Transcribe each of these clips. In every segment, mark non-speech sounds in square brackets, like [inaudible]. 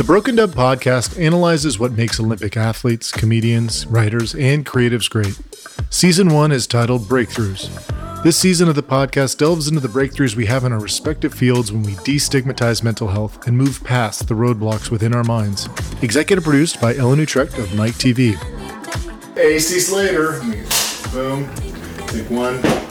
The Broken Dove podcast analyzes what makes Olympic athletes, comedians, writers, and creatives great. Season 1 is titled Breakthroughs. This season of the podcast delves into the breakthroughs we have in our respective fields when we destigmatize mental health and move past the roadblocks within our minds. Executive produced by Ellen Utrecht of Nike TV. AC Slater. Boom. Take one.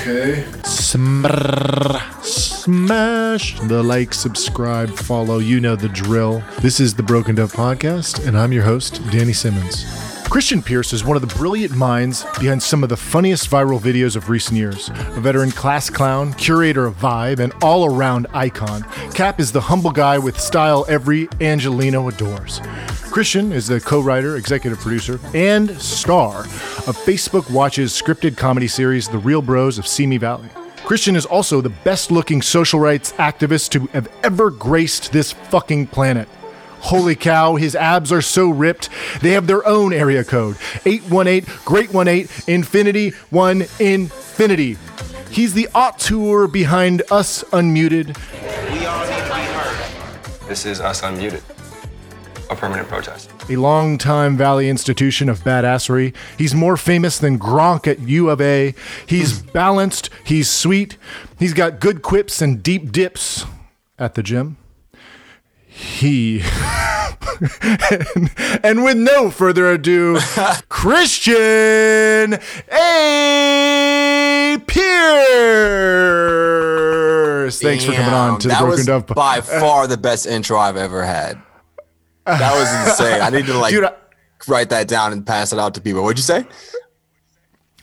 Okay. Smrrr. Smash the like, subscribe, follow. You know the drill. This is the Broken Dove Podcast, and I'm your host, Danny Simmons. Christian Pierce is one of the brilliant minds behind some of the funniest viral videos of recent years. A veteran class clown, curator of vibe, and all around icon, Cap is the humble guy with style every Angelino adores. Christian is the co writer, executive producer, and star of Facebook Watch's scripted comedy series, The Real Bros of Simi Valley. Christian is also the best looking social rights activist to have ever graced this fucking planet. Holy cow, his abs are so ripped. They have their own area code 818 Great 18 Infinity 1 Infinity. He's the auteur behind Us Unmuted. We all need to be heard. This is Us Unmuted, a permanent protest. a longtime Valley institution of badassery. He's more famous than Gronk at U of A. He's hmm. balanced, he's sweet, he's got good quips and deep dips at the gym. He. and, [laughs] and with no further ado, [laughs] Christian A. Pierce. Thanks for coming on to the Broken was Dove. by [laughs] far the best intro I've ever had. That was insane. I need to like Dude, I- write that down and pass it out to people. What'd you say?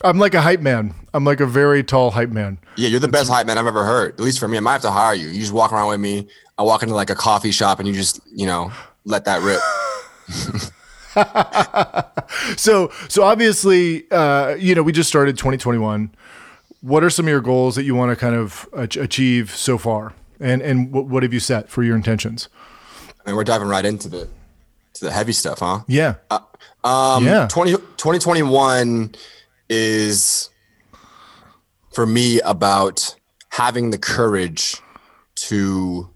I'm like a hype man. I'm like a very tall hype man. Yeah, you're the best hype man I've ever heard. At least for me, I might have to hire you. You just walk around with me. I walk into like a coffee shop and you just, you know, let that rip. [laughs] [laughs] So, so obviously, uh, you know, we just started 2021. What are some of your goals that you want to kind of achieve so far, and and what, what have you set for your intentions? I mean, we're diving right into the to the heavy stuff, huh? Yeah, Um, Yeah. 20, 2021 is for me about having the courage to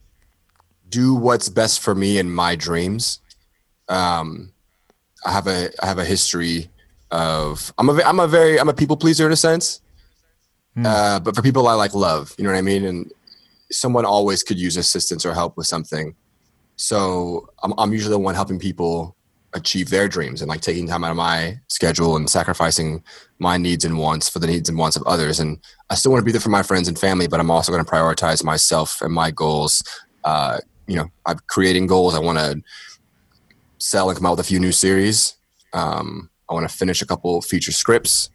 do what's best for me and my dreams. Um, I have a I have a history of I'm a I'm a very I'm a people pleaser in a sense, uh, but for people I like love, you know what I mean, and someone always could use assistance or help with something. So I'm, I'm usually the one helping people achieve their dreams and like taking time out of my schedule and sacrificing my needs and wants for the needs and wants of others. And I still want to be there for my friends and family, but I'm also going to prioritize myself and my goals. Uh, you know, I'm creating goals. I want to sell and come out with a few new series. Um, I want to finish a couple feature scripts.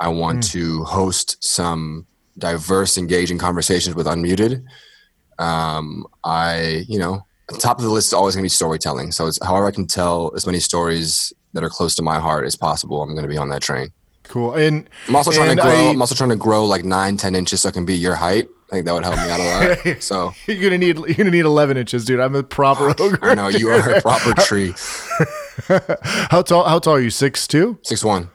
I want to host some diverse, engaging conversations with Unmuted. Um, I, you know, the top of the list is always going to be storytelling. So it's however I can tell as many stories that are close to my heart as possible. I'm going to be on that train. cool. And I'm also trying to grow. I- I'm also trying to grow like nine, ten inches so I can be your height. I think that would help me out a lot. [laughs] So you're gonna need you're gonna need 11 inches, dude. I'm a proper [laughs] ogre. I know you are a proper [laughs] tree. How tall? How tall are you? Six two? Six one.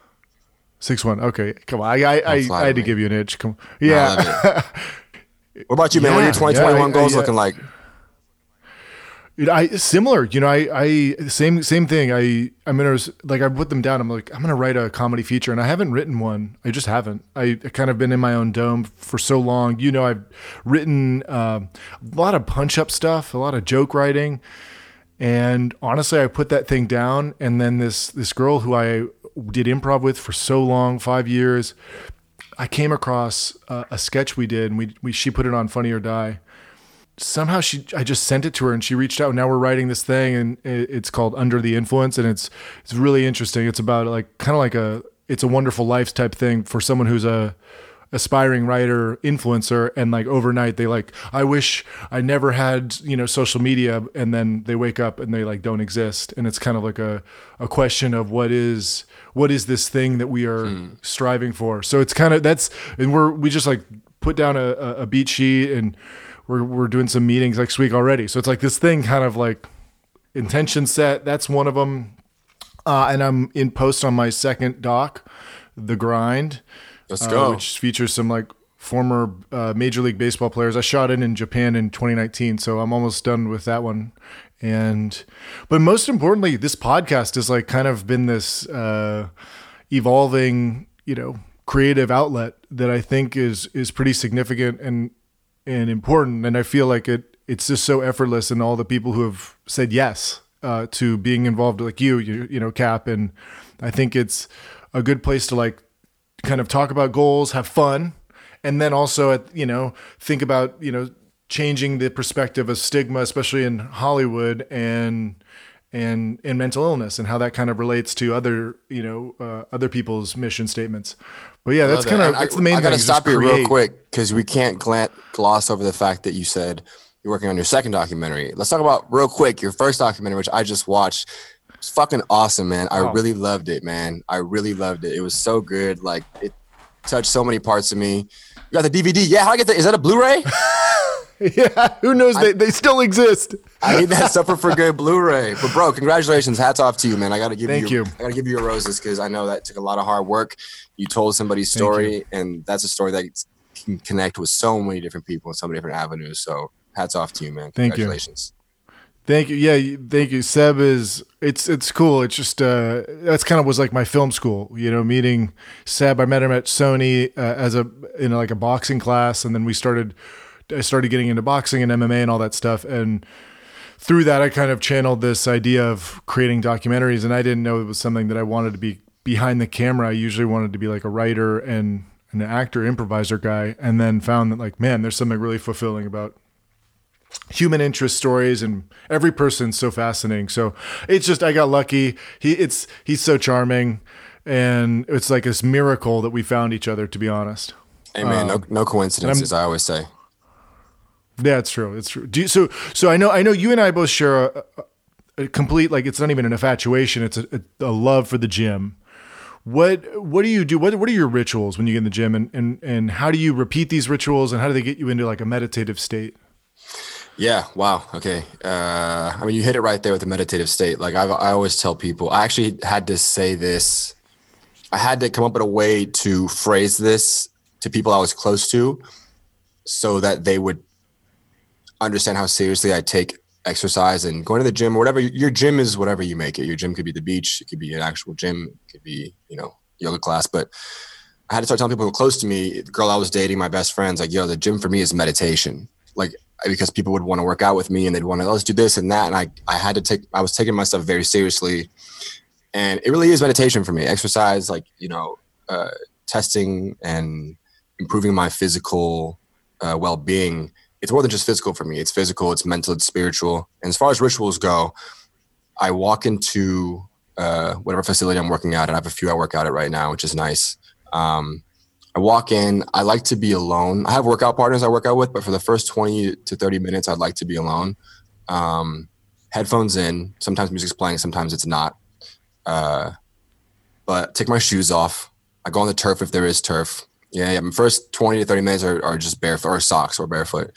Six one. Okay, come on. I I, I, I had to give you an inch. Come. I Yeah. it. What about you, man? what are your Yeah, 2021 yeah, goals I- looking like? I similar, you know, I, I same same thing. I I'm gonna like I put them down. I'm like I'm gonna write a comedy feature, and I haven't written one. I just haven't. I kind of been in my own dome for so long. You know, I've written uh, a lot of punch up stuff, a lot of joke writing, and honestly, I put that thing down. And then this this girl who I did improv with for so long, five years, I came across uh, a sketch we did, and we, we she put it on Funny or Die somehow she I just sent it to her and she reached out. Now we're writing this thing and it's called Under the Influence and it's it's really interesting. It's about like kind of like a it's a wonderful life type thing for someone who's a aspiring writer influencer and like overnight they like I wish I never had you know social media and then they wake up and they like don't exist and it's kind of like a a question of what is what is this thing that we are hmm. striving for so it's kind of that's and we're we just like put down a, a beat sheet and we're we're doing some meetings next week already. So it's like this thing kind of like intention set. That's one of them. Uh, and I'm in post on my second doc, The Grind, Let's uh, go. which features some like former uh, Major League Baseball players. I shot it in Japan in 2019, so I'm almost done with that one. and but most importantly, this podcast has like kind of been this uh, evolving, you know, creative outlet that I think is is pretty significant and and important. And I feel like it it's just so effortless, and all the people who have said yes uh, to being involved, like you, you, you know, Cap, and I think it's a good place to like kind of talk about goals, have fun, and then also at you know think about you know changing the perspective of stigma, especially in Hollywood and and and mental illness and how that kind of relates to other you know uh, other people's mission statements. But yeah, that's kind of that's the main. I got to stop you real quick because we can't glant, gloss over the fact that you said you're working on your second documentary. Let's talk about real quick your first documentary, which I just watched. It's fucking awesome, man. I oh. really loved it, man. I really loved it. It was so good. Like it touched so many parts of me. You got the DVD? Yeah. How I get that? Is that a Blu-ray? [laughs] [laughs] yeah, who knows? I, they, they still exist. I need that [laughs] Suffer for Good Blu-ray. But bro, congratulations! Hats off to you, man. I got to give Thank you, you. I got to give you your roses because I know that took a lot of hard work. You told somebody's story, and that's a story that can connect with so many different people in so many different avenues. So hats off to you, man. Congratulations. Thank you. Yeah, thank you. Seb is it's it's cool. It's just uh that's kind of was like my film school, you know, meeting Seb. I met him at Sony uh, as a in like a boxing class and then we started I started getting into boxing and MMA and all that stuff. And through that, I kind of channeled this idea of creating documentaries. And I didn't know it was something that I wanted to be behind the camera. I usually wanted to be like a writer and an actor, improviser guy. And then found that, like, man, there's something really fulfilling about human interest stories and every person's so fascinating. So it's just, I got lucky. He, it's, he's so charming. And it's like this miracle that we found each other, to be honest. Amen. Um, no, no coincidences, I always say. Yeah, it's true. It's true. Do you, so so I know I know you and I both share a, a complete like it's not even an infatuation. It's a, a, love for the gym. What what do you do? What what are your rituals when you get in the gym, and and and how do you repeat these rituals, and how do they get you into like a meditative state? Yeah. Wow. Okay. Uh, I mean, you hit it right there with the meditative state. Like I've, I always tell people, I actually had to say this. I had to come up with a way to phrase this to people I was close to, so that they would understand how seriously I take exercise and going to the gym or whatever. Your gym is whatever you make it. Your gym could be the beach, it could be an actual gym, it could be, you know, yoga class. But I had to start telling people who were close to me, the girl I was dating, my best friends, like, yo, the gym for me is meditation. Like, because people would want to work out with me and they'd want to, let's do this and that. And I, I had to take, I was taking myself very seriously. And it really is meditation for me. Exercise, like, you know, uh, testing and improving my physical uh, well being it's more than just physical for me. It's physical, it's mental, it's spiritual. And as far as rituals go, I walk into uh, whatever facility I'm working at, and I have a few I work out at right now, which is nice. Um, I walk in. I like to be alone. I have workout partners I work out with, but for the first 20 to 30 minutes, I'd like to be alone. Um, headphones in. Sometimes music's playing, sometimes it's not. Uh, but take my shoes off. I go on the turf if there is turf. Yeah, yeah. My first 20 to 30 minutes are, are just barefoot or socks or barefoot.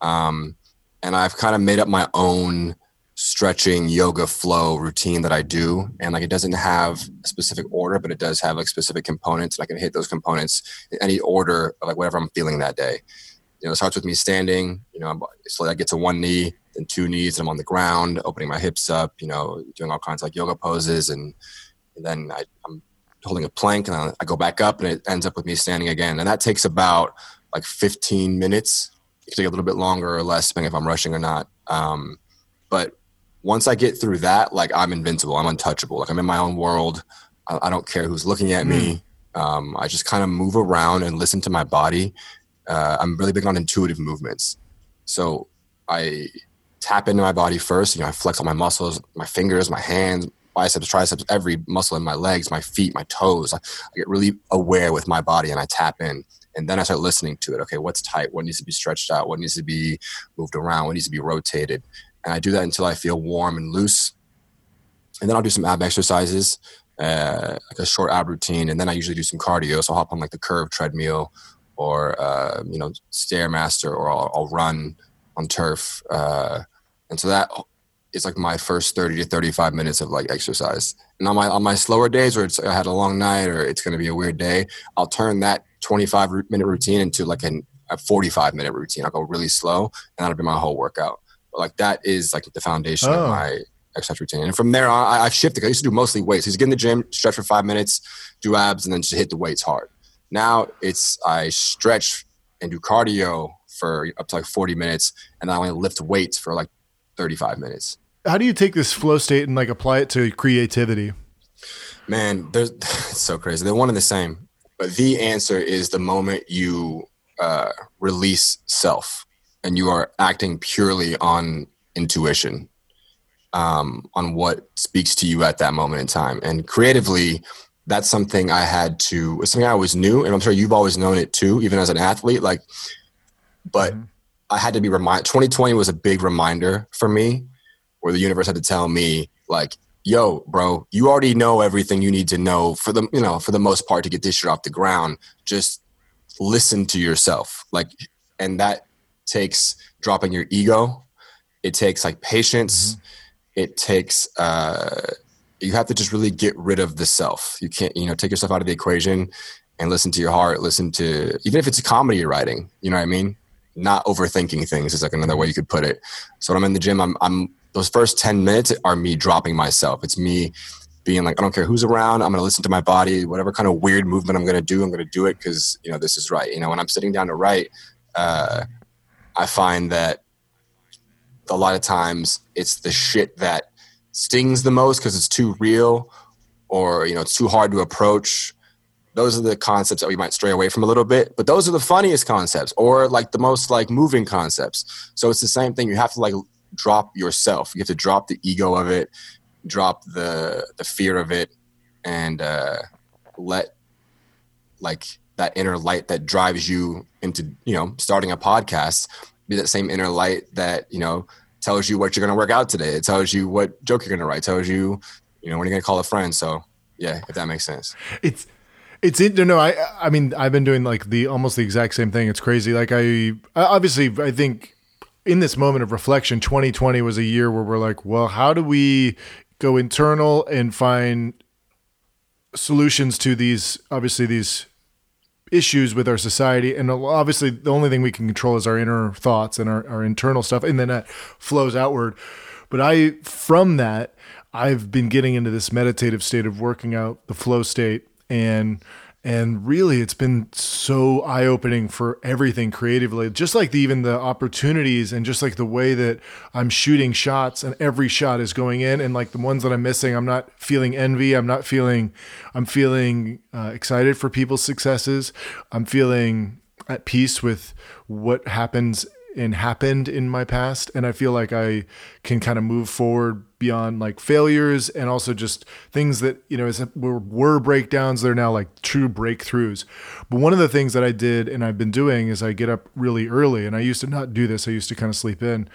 Um, and I've kind of made up my own stretching yoga flow routine that I do. And like it doesn't have a specific order, but it does have like specific components. And I can hit those components in any order of like whatever I'm feeling that day. You know, it starts with me standing, you know, so I get to one knee, then two knees, and I'm on the ground, opening my hips up, you know, doing all kinds of like yoga poses. And, and then I, I'm holding a plank and I go back up and it ends up with me standing again. And that takes about like 15 minutes. It can take a little bit longer or less, depending if I'm rushing or not. Um, but once I get through that, like I'm invincible. I'm untouchable. Like I'm in my own world. I, I don't care who's looking at me. Hmm. Um, I just kind of move around and listen to my body. Uh, I'm really big on intuitive movements. So I tap into my body first. You know, I flex all my muscles, my fingers, my hands, biceps, triceps, every muscle in my legs, my feet, my toes. I, I get really aware with my body and I tap in. And then I start listening to it. Okay, what's tight? What needs to be stretched out? What needs to be moved around? What needs to be rotated? And I do that until I feel warm and loose. And then I'll do some ab exercises, uh, like a short ab routine. And then I usually do some cardio. So I'll hop on like the curve treadmill or, uh, you know, Stairmaster or I'll, I'll run on turf. Uh, and so that is like my first 30 to 35 minutes of like exercise. And on my on my slower days where it's I had a long night or it's going to be a weird day, I'll turn that 25 minute routine into like an, a 45 minute routine. I'll go really slow and that'll be my whole workout. But like that is like the foundation Oh. of my exercise routine. And from there on, I, I've shifted. I used to do mostly weights. I used to get in the gym, stretch for five minutes, do abs, and then just hit the weights hard. Now it's I stretch and do cardio for up to like 40 minutes, and I only lift weights for like 35 minutes. How do you take this flow state and like apply it to creativity? Man, there's [laughs] it's so crazy. They're one and the same. But the answer is the moment you uh, release self and you are acting purely on intuition, um, on what speaks to you at that moment in time. And creatively, that's something I had to, it's something I always knew. And I'm sure you've always known it too, even as an athlete. Like, but I had to be reminded. 2020 was a big reminder for me where the universe had to tell me, like, yo, bro, you already know everything you need to know for the, you know, for the most part to get this shit off the ground. Just listen to yourself. Like, and that takes dropping your ego. It takes like patience. It takes, uh, you have to just really get rid of the self. You can't, you know, take yourself out of the equation and listen to your heart. Listen to, even if it's a comedy you're writing, you know what I mean? Not overthinking things is like another way you could put it. So when I'm in the gym, I'm, I'm, those first 10 minutes are me dropping myself. It's me being like, I don't care who's around. I'm going to listen to my body, whatever kind of weird movement I'm going to do, I'm going to do it because, you know, this is right. You know, when I'm sitting down to write, uh, I find that a lot of times it's the shit that stings the most because it's too real or, you know, it's too hard to approach. Those are the concepts that we might stray away from a little bit, but those are the funniest concepts or like the most like moving concepts. So it's the same thing. You have to like drop yourself. You have to drop the ego of it, drop the the fear of it, and uh, let like that inner light that drives you into you know starting a podcast be that same inner light that you know tells you what you're going to work out today. It tells you what joke you're going to write. Tells you you know when you're going to call a friend. So yeah, if that makes sense. It's it's no, no. I I mean, I've been doing like the almost the exact same thing. It's crazy. Like I- obviously I think in this moment of reflection, 2020 was a year where we're like, well, how do we go internal and find solutions to these obviously these issues with our society? And obviously the only thing we can control is our inner thoughts and our, our internal stuff and then that flows outward. But i from that i've been getting into this meditative state of working out the flow state and and really it's been so eye-opening for everything creatively just like the, even the opportunities and just like the way that i'm shooting shots and every shot is going in and like the ones that i'm missing i'm not feeling envy i'm not feeling i'm feeling uh, excited for people's successes. I'm feeling at peace with what happens and happened in my past and i feel like i can kind of move forward beyond like failures and also just things that you know were, were breakdowns they're now like true breakthroughs. But one of the things that i did and i've been doing is i get up really early and i used to not do this i used to kind of sleep in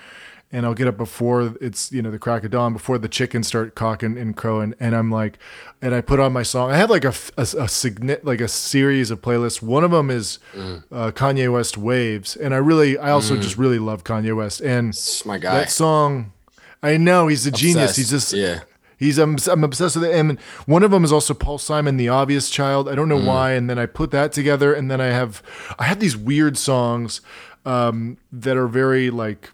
and I'll get up before it's you know the crack of dawn before the chickens start cocking and crowing and I'm like and I put on my song. I have like a a, a signi- like a series of playlists. One of them is uh, Kanye West Waves and I really I also just really love Kanye West and my guy. that song I know he's a genius he's just yeah. He's I'm, I'm obsessed with it, and one of them is also Paul Simon, the obvious child. I don't know why, and then I put that together, and then I have I have these weird songs um, that are very like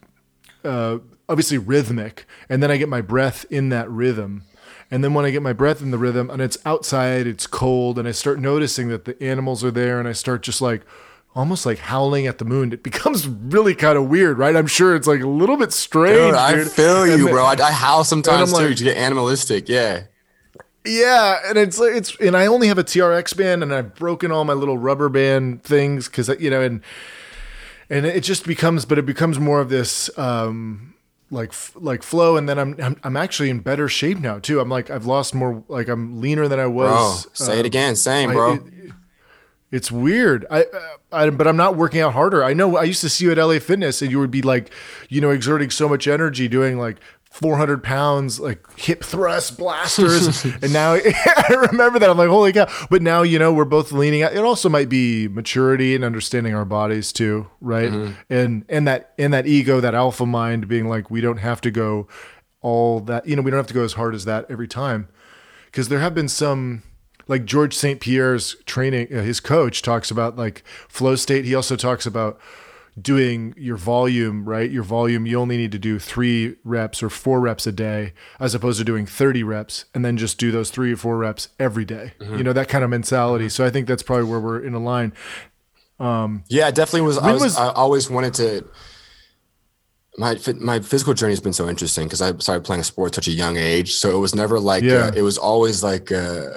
uh, obviously rhythmic, and then I get my breath in that rhythm. And then when I get my breath in the rhythm and it's outside, it's cold, and I start noticing that the animals are there, and I start just like almost like howling at the moon. It becomes really kind of weird, right? I'm sure it's like a little bit strange. Dude, I dude. feel And you, then- bro. I, I howl sometimes too like- to get animalistic. Yeah. Yeah, and it's like it's and I only have a TRX band and I've broken all my little rubber band things cuz you know and and it just becomes but it becomes more of this um like like flow and then I'm, I'm I'm actually in better shape now too. I'm like I've lost more like I'm leaner than I Bro, was. say uh, it again. Same, I- bro. it- it's weird. I, uh, I, but I'm not working out harder. I know I used to see you at LA Fitness, and you would be like, you know, exerting so much energy, doing like 400 pounds, like hip thrust blasters. [laughs] and now [laughs] I remember that. I'm like, holy cow! But now you know we're both leaning out. It also might be maturity and understanding our bodies too, right? Mm-hmm. And and that and that ego, that alpha mind, being like, we don't have to go all that. You know, we don't have to go as hard as that every time because there have been some like George St. Pierre's training uh, his coach talks about like flow state he also talks about doing your volume, right? Your volume, you only need to do three reps or four reps a day, as opposed to doing 30 reps and then just do those three or four reps every day. You know, that kind of mentality. So I think that's probably where we're in a line. Yeah, definitely was. I, was, was- I always wanted to. My my physical journey has been so interesting because I started playing sports at such a young age. So it was never like Yeah. uh, it was always like uh,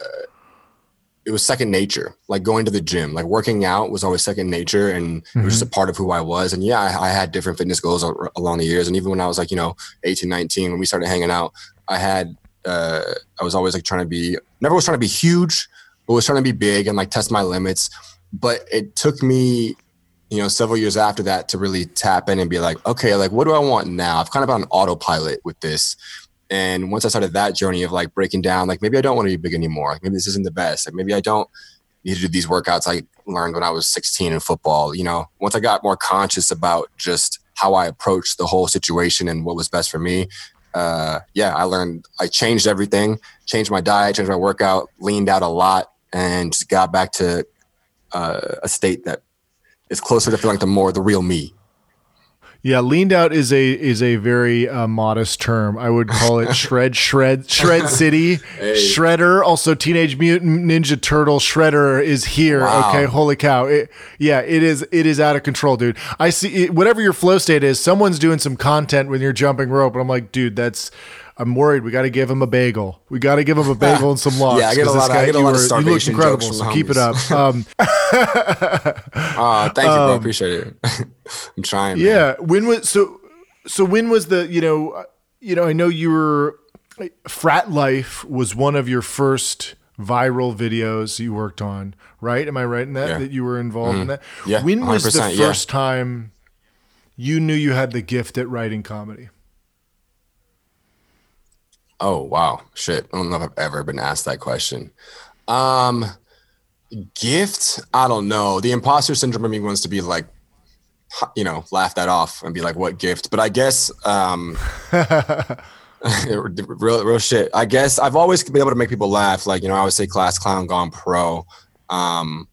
it was second nature. Like going to the gym, like working out was always second nature, and it was just a part of who I was. And yeah, I, I had different fitness goals along the years. And even when I was like you know 18, 19, when we started hanging out, I had uh, I was always like trying to be never was trying to be huge, but was trying to be big and like test my limits. But it took me you know, several years after that to really tap in and be like, okay, like what do I want now? I've kind of on autopilot with this. And once I started that journey of like breaking down, like maybe I don't want to be big anymore. Like maybe this isn't the best. Like maybe I don't need to do these workouts I learned when I was 16 in football. You know, once I got more conscious about just how I approached the whole situation and what was best for me, uh, yeah, I learned, I changed everything, changed my diet, changed my workout, leaned out a lot, and just got back to uh, a state that is closer to feeling like the more the real me. Yeah, leaned out is a is a very uh, modest term. I would call it [laughs] shred shred shred city shredder. Also, Teenage Mutant Ninja Turtle shredder is here. Wow. Okay, holy cow! It, yeah, it is it is out of control, dude. I see it, whatever your flow state is. Someone's doing some content when you're jumping rope, and I'm like, dude, that's. I'm worried. We got to give him a bagel. We got to give him a bagel and some lox. [laughs] Yeah, I get a lot of- I get a you lot of were- You look incredible. jokes So from keep it up. [laughs] Um, Uh, thank you, bro. Appreciate it. [laughs] I'm trying. man. Yeah. When was so? So when was the? You know, you know. I know you were. Frat life was one of your first viral videos you worked on, right? Am I right in that Yeah. Mm-hmm. that you were involved in that? Yeah, When was the 100%, yeah. first time you knew you had the gift at writing comedy? Oh wow, shit. I don't know if I've ever been asked that question. Um, gift? I don't know. The imposter syndrome in me wants to be like, you know, laugh that off and be like, what gift? But I guess, um, [laughs] [laughs] real, real shit. I guess I've always been able to make people laugh. Like, you know, I always say class clown gone pro. Um,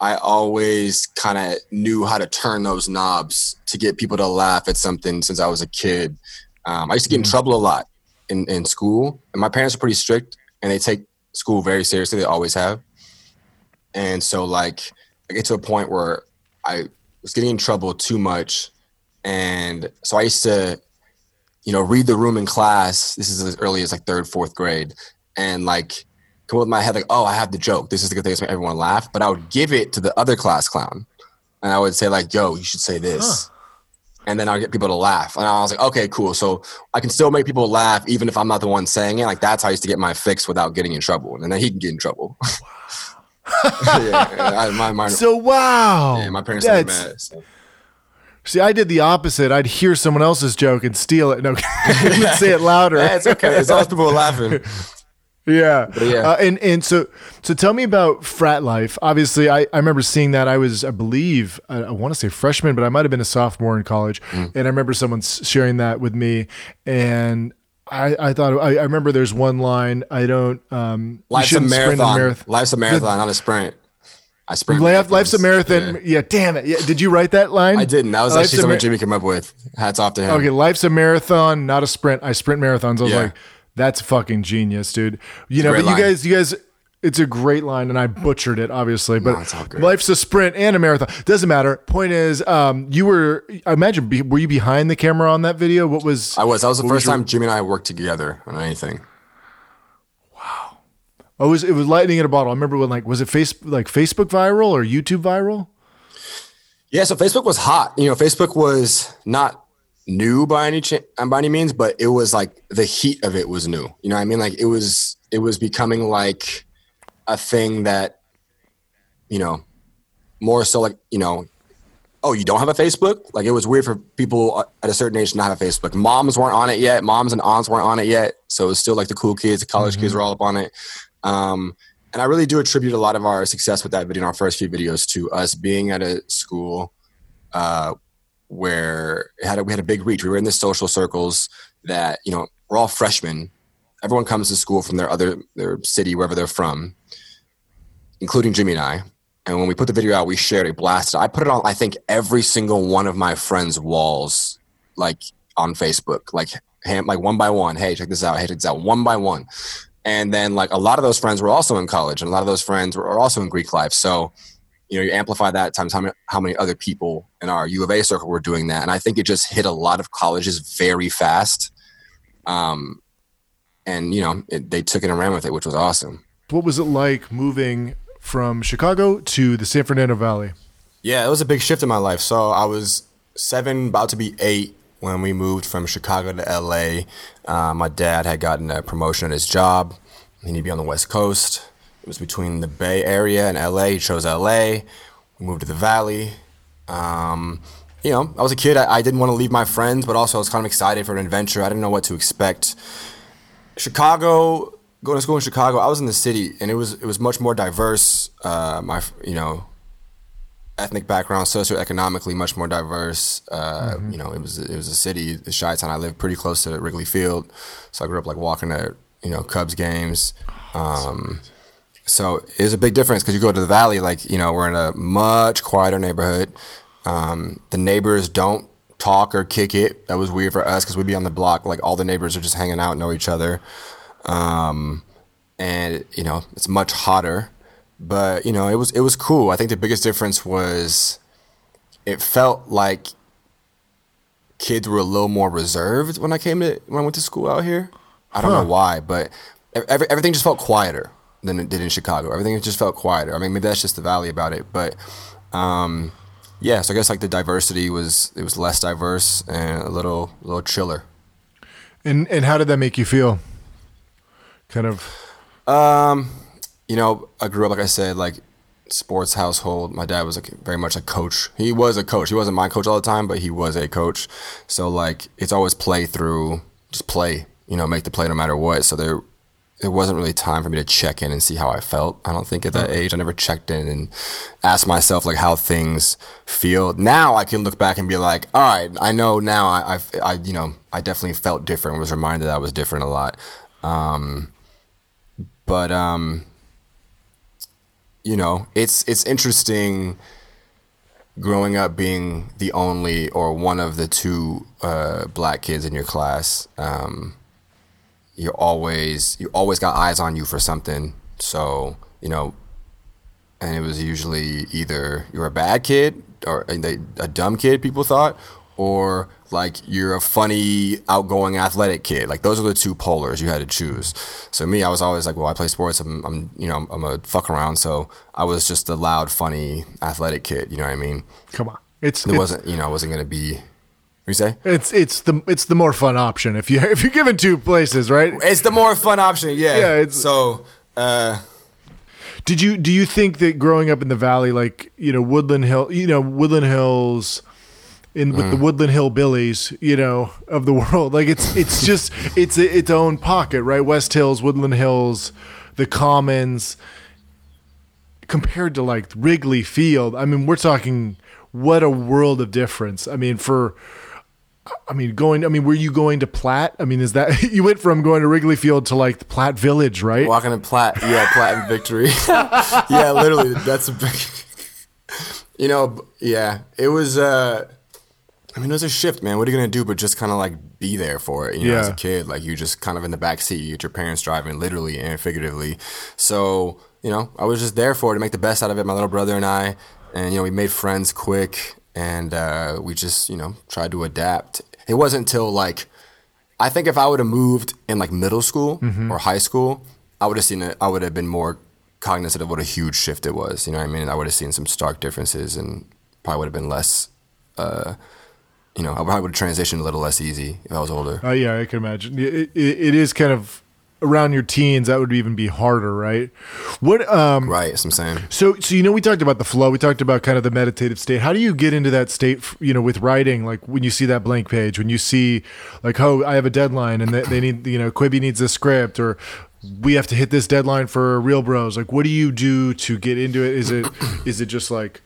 I always kind of knew how to turn those knobs to get people to laugh at something since I was a kid. Um, I used to get in trouble a lot in, in school, and my parents are pretty strict, and they take school very seriously. They always have. And so, like, I get to a point where I was getting in trouble too much, and so I used to, you know, read the room in class. This is as early as like third, fourth grade, and like come up with my head like, oh, I have the joke. This is the good thing to make everyone laugh. But I would give it to the other class clown, and I would say like, yo, you should say this. And then I'll get people to laugh. And I was like, okay, cool. So I can still make people laugh even if I'm not the one saying it. Like that's how I used to get my fix without getting in trouble. And then he can get in trouble. [laughs] yeah, I, my, my, So wow, yeah, my parents are mad. So. See, I did the opposite. I'd hear someone else's joke and steal it. No, [laughs] [laughs] say it louder. Yeah, it's okay. It's as people laughing. Yeah. yeah. Uh, and and so so tell me about frat life. Obviously, I, I remember seeing that. I was, I believe, I, I want to say freshman, but I might have been a sophomore in college. Mm. And I remember someone sharing that with me. And I, I thought, I, I remember there's one line, I don't, um, Life's a marathon. Life's a marathon, not a sprint. I sprint. Life, life's a marathon. Yeah. Yeah. damn it. Yeah. Did you write that line? I didn't. That was Life's actually something mar- Jimmy came up with. Hats off to him. Okay, life's a marathon, not a sprint. I sprint marathons. I was Yeah. like, that's fucking genius, dude. You know, but you guys, you guys, it's a great line, and I butchered it, obviously. But all life's a sprint and a marathon. Doesn't matter. Point is, um, you were. I imagine, be- were you behind the camera on that video? What was? I was. That was the What was first your- time Jimmy and I worked together on anything. Wow. Oh, it was it was lightning in a bottle. I remember when like was it face like Facebook viral or YouTube viral? Yeah, so Facebook was hot. You know, Facebook was not new by any cha- by any means, but it was like the heat of it was new. You know what I mean? Like it was it was becoming like a thing that you know, more so like, you know, oh, you don't have a Facebook? Like it was weird for people at a certain age to not have a Facebook. Moms weren't on it yet. Moms and aunts weren't on it yet. So it was still like the cool kids, the college kids were all up on it. Um, and I really do attribute a lot of our success with that video in our first few videos to us being at a school uh, where had a, we had a big reach. We were in the social circles that you know we're all freshmen. Everyone comes to school from their other their city wherever they're from, including Jimmy and I. And when we put the video out, we shared it, blasted. I put it on, I think, every single one of my friends' walls, like on Facebook, like like one by one. Hey, check this out. Hey, check this out. One by one. And then like a lot of those friends were also in college, and a lot of those friends were also in Greek life. So, you know, you amplify that times how many, how many other people in our U of A circle were doing that, and I think it just hit a lot of colleges very fast. Um, and you know, it, they took it and ran with it, which was awesome. What was it like moving from Chicago to the San Fernando Valley? Yeah, it was a big shift in my life. So I was seven, about to be eight when we moved from Chicago to LA. Uh, my dad had gotten a promotion at his job. He needed to be on the West Coast. It was between the Bay Area and LA. He chose LA. We moved to the Valley. Um, you know, I was a kid. I, I, didn't want to leave my friends, but also I was kind of excited for an adventure. I didn't know what to expect. Chicago, going to school in Chicago, I was in the city, and it was it was much more diverse. Uh, my you know, ethnic background, socioeconomically much more diverse. Uh, mm-hmm. You know, it was it was a city, the Chi Town. I lived pretty close to Wrigley Field, so I grew up like walking to you know Cubs games. Um, so it's a big difference because you go to the valley, like you know, we're in a much quieter neighborhood. Um, the neighbors don't talk or kick it. That was weird for us because we'd be on the block, like all the neighbors are just hanging out, know each other. Um, and you know, it's much hotter but you know it was it was cool. I think the biggest difference was it felt like kids were a little more reserved when I came to when I went to school out here. I don't huh. know why, but every, everything just felt quieter than it did in Chicago. Everything just felt quieter. I mean, maybe that's just the valley about it, but um, yeah. So I guess like the diversity was it was less diverse and a little a little chiller. And and how did that make you feel? Kind of. Um, you know, I grew up like I said, like sports household. My dad was like very much a coach. He was a coach. He wasn't my coach all the time, but he was a coach. So like it's always play through, just play. You know, make the play no matter what. So there, there wasn't really time for me to check in and see how I felt. I don't think at that age I never checked in and asked myself like how things feel. Now I can look back and be like, all right, I know now. I, I, I you know, I definitely felt different. Was reminded that I was different a lot. Um, but um, you know, it's it's interesting growing up being the only or one of the two uh, black kids in your class. Um, you always you always got eyes on you for something. So you know, and it was usually either you're a bad kid or a, a dumb kid. People thought, or like you're a funny, outgoing, athletic kid. Like those are the two polars you had to choose. So me, I was always like, well, I play sports. I'm, I'm you know, I'm a fuck around. So I was just a loud, funny, athletic kid. You know what I mean? Come on, it's it wasn't you know, I wasn't gonna be. You say it's it's the it's the more fun option if you [laughs] if you're given two places, right? It's the more fun option, yeah. Yeah. It's, so. uh did you do you think that growing up in the valley, like you know Woodland Hill, you know Woodland Hills, in with mm. the Woodland Hill Billies, you know, of the [laughs] world. Like it's it's just it's its own pocket, right? West Hills, Woodland Hills, the Commons, compared to like Wrigley Field. I mean, we're talking what a world of difference. I mean, for I mean, going. I mean, were you going to Platt? I mean, is that [laughs] you went from going to Wrigley Field to like the Platt Village, right? Walking to Platt, yeah, Platt and Victory. [laughs] yeah, literally, that's a big. [laughs] You know, yeah, it was. uh I mean, it was a shift, man. What are you gonna do but just kind of like be there for it? You know, yeah. as a kid, like you just kind of in the back seat, you get your parents driving, literally and figuratively. So, you know, I was just there for it to make the best out of it. My little brother and I, and you know, we made friends quick, and uh, we just, you know, tried to adapt. It wasn't until like, I think if I would have moved in like middle school mm-hmm. or high school, I would have seen it. I would have been more cognizant of what a huge shift it was. You know what I mean? I would have seen some stark differences, and probably would have been less. Uh, you know, I probably would have transitioned a little less easy if I was older. Uh, yeah, I can imagine. It, it, it is kind of around your teens that would even be harder, right? What? Um, right. That's what I'm saying. So, so you know, we talked about the flow. We talked about kind of the meditative state. How do you get into that state? You know, with writing, like when you see that blank page, when you see, like, oh, I have a deadline, and they, they need, you know, Quibi needs a script, or we have to hit this deadline for Real Bros. Like, what do you do to get into it? Is it, is it just like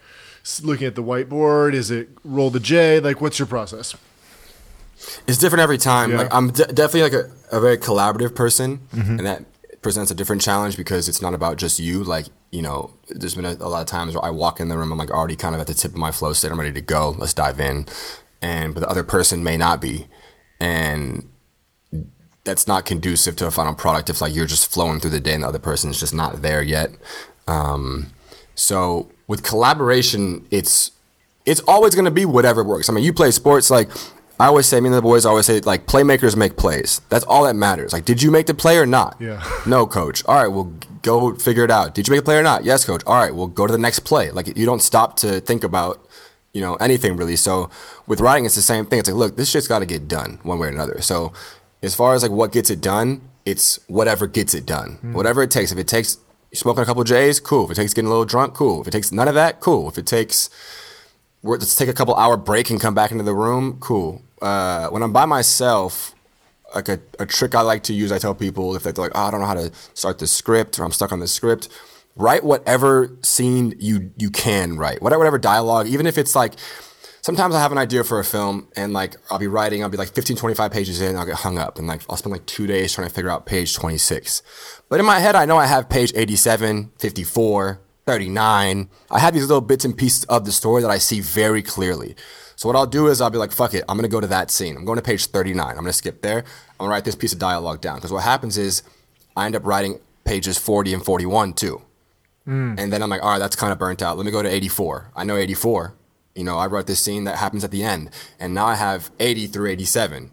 looking at the whiteboard? Is it roll the J? Like, what's your process? It's different every time. Yeah. Like, I'm de- definitely like a, a, very collaborative person, mm-hmm. and that presents a different challenge because it's not about just you. Like, you know, there's been a, a lot of times where I walk in the room, I'm like already kind of at the tip of my flow state. I'm ready to go. Let's dive in. And but the other person may not be, and that's not conducive to a final product if like you're just flowing through the day and the other person is just not there yet. Um, so with collaboration, it's it's always going to be whatever works. I mean, you play sports like I always say, me and the boys always say, like playmakers make plays. That's all that matters. Like, did you make the play or not? Yeah. [laughs] no, coach. All right, well, go figure it out. Did you make a play or not? Yes, coach. All right, well, go to the next play. Like, you don't stop to think about, you know, anything really. So with writing, it's the same thing. It's like, look, this shit's got to get done one way or another. So as far as like what gets it done, it's whatever gets it done. Mm. Whatever it takes. If it takes smoking a couple J's, cool. If it takes getting a little drunk, cool. If it takes none of that, cool. If it takes let's take a couple hour break and come back into the room, cool. Uh, when I'm by myself, like a, a trick I like to use, I tell people if they're like, oh, I don't know how to start the script or I'm stuck on the script, write whatever scene you you can write, whatever whatever dialogue, even if it's like sometimes I have an idea for a film and like I'll be writing, I'll be like 15, 25 pages in, I'll get hung up and like I'll spend like two days trying to figure out page 26. But in my head, I know I have page 87, 54, 39. I have these little bits and pieces of the story that I see very clearly. So what I'll do is I'll be like, fuck it, I'm gonna go to that scene. I'm going to page 39. I'm gonna skip there. I'm gonna write this piece of dialogue down. Because what happens is I end up writing pages 40 and 41 too. Mm. And then I'm like, all right, that's kind of burnt out. Let me go to 84. I know 84. You know, I wrote this scene that happens at the end, and now I have 80 through 87.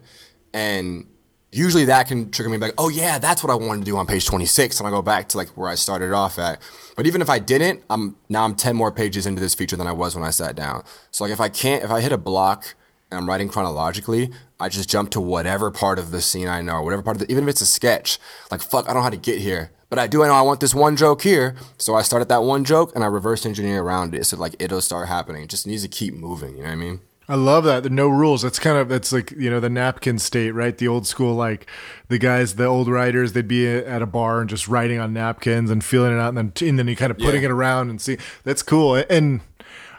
And usually that can trigger me like, oh yeah, that's what I wanted to do on page 26. And I go back to like where I started off at. But even if I didn't, I'm now I'm 10 more pages into this feature than I was when I sat down. So like if I can't, if I hit a block and I'm writing chronologically, I just jump to whatever part of the scene I know, whatever part of the, even if it's a sketch, like fuck, I don't know how to get here. But I do I know I want this one joke here. So I start at that one joke and I reverse engineer around it. So like it'll start happening. It just needs to keep moving. You know what I mean? I love that. The no rules. That's kind of that's like you know the napkin state, right? The old school, like the guys, the old writers, they'd be at a bar and just writing on napkins and feeling it out, and then and then you kind of putting yeah. it around and see. That's cool, and